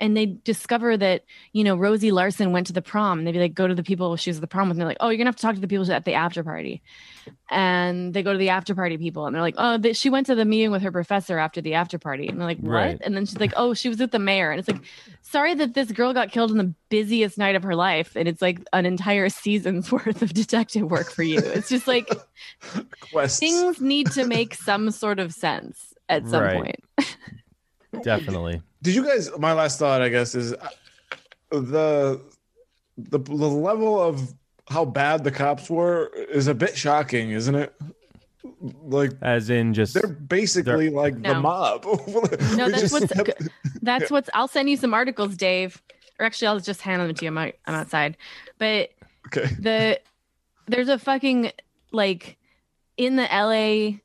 and they discover that you know Rosie Larsen went to the prom. And they'd be like, go to the people she was at the prom with. And they're like, oh, you're gonna have to talk to the people at the after party. And they go to the after party people, and they're like, oh, th- she went to the meeting with her professor after the after party. And they're like, what? Right. And then she's like, oh, she was with the mayor. And it's like, sorry that this girl got killed in the busiest night of her life, and it's like an entire season's worth of detective work for you. It's just like things need to make some sort of sense at some Right. point. definitely. Did you guys? My last thought, I guess, is uh, the the the level of how bad the cops were is a bit shocking, isn't it? Like As in just they're basically like the mob. No, that's what's kept- that's what's. I'll send you some articles, Dave. Or actually, I'll just hand them to you. I'm, out- I'm outside, but okay. the there's a fucking like in the LA.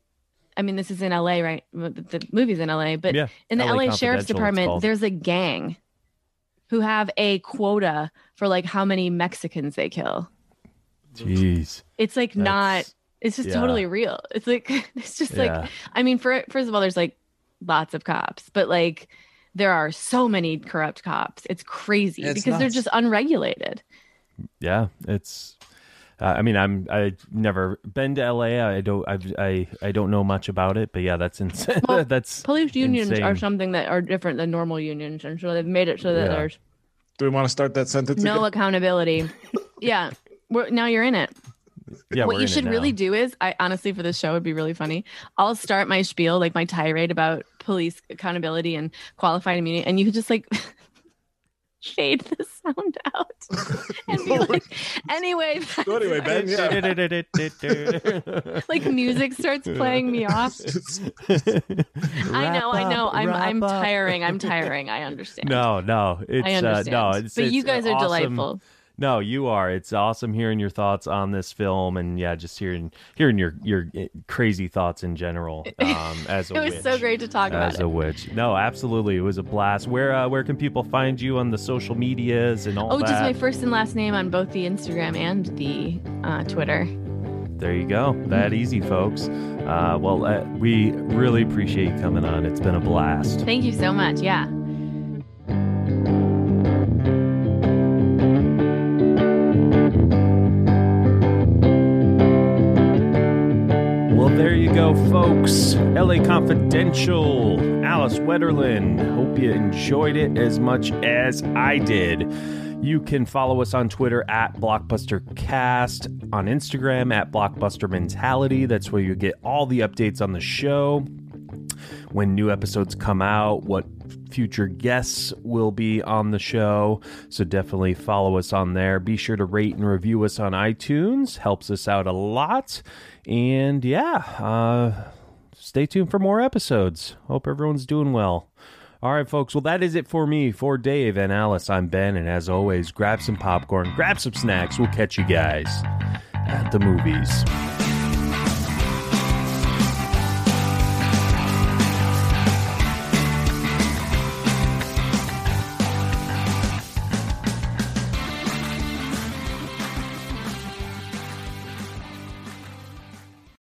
I mean, this is in LA, right? The, the movie's in LA, but yeah. in the LA LA, Sheriff's Department, there's a gang who have a quota for like how many Mexicans they kill. Jeez. It's like not. It's just yeah. totally real. It's like it's just like I mean, for first of all, there's like lots of cops, but like there are so many corrupt cops. It's crazy It's because they're just unregulated. Yeah, it's. Uh, I mean, I'm I've never been to LA. I don't I've, I I don't know much about it, but yeah, that's insane. Well, that's Police unions are something that are different than normal unions, and so they've made it so that Yeah. there's Do we want to start that sentence? no again? accountability. yeah, we're, now you're in it. yeah. what you should really do is, I honestly for this show would be really funny. I'll start my spiel, like my tirade about police accountability and qualified immunity, and you could just like fade the sound out and be like, anyway. So anyway, Ben, yeah. like music starts playing me off. I know, I know. I'm I'm up. tiring. I'm tiring. I understand. No, no, it's I understand. Uh, no, it's but you guys are awesome. delightful. No, you are. It's awesome hearing your thoughts on this film, and yeah, just hearing hearing your your eh, crazy thoughts in general. Um, as a It was witch. so great to talk about it. as it. a witch. No, absolutely, it was a blast. Where uh, where can people find you on the social medias and all Oh, that? just my first and last name on both the Instagram and the uh, Twitter. There you go. That easy, folks. Uh, well, uh, we really appreciate you coming on. It's been a blast. Thank you so much. Yeah. Go, folks. LA Confidential, Alice Wetterlund. Hope you enjoyed it as much as I did. You can follow us on Twitter at BlockbusterCast, on Instagram at Blockbuster Mentality. That's where you get all the updates on the show, when new episodes come out, what future guests will be on the show. So definitely follow us on there. Be sure to rate and review us on iTunes, helps us out a lot. And yeah, uh, stay tuned for more episodes. Hope everyone's doing well. All right, folks. Well, that is it for me. For Dave and Alice, I'm Ben. And as always, grab some popcorn, grab some snacks. We'll catch you guys at the movies.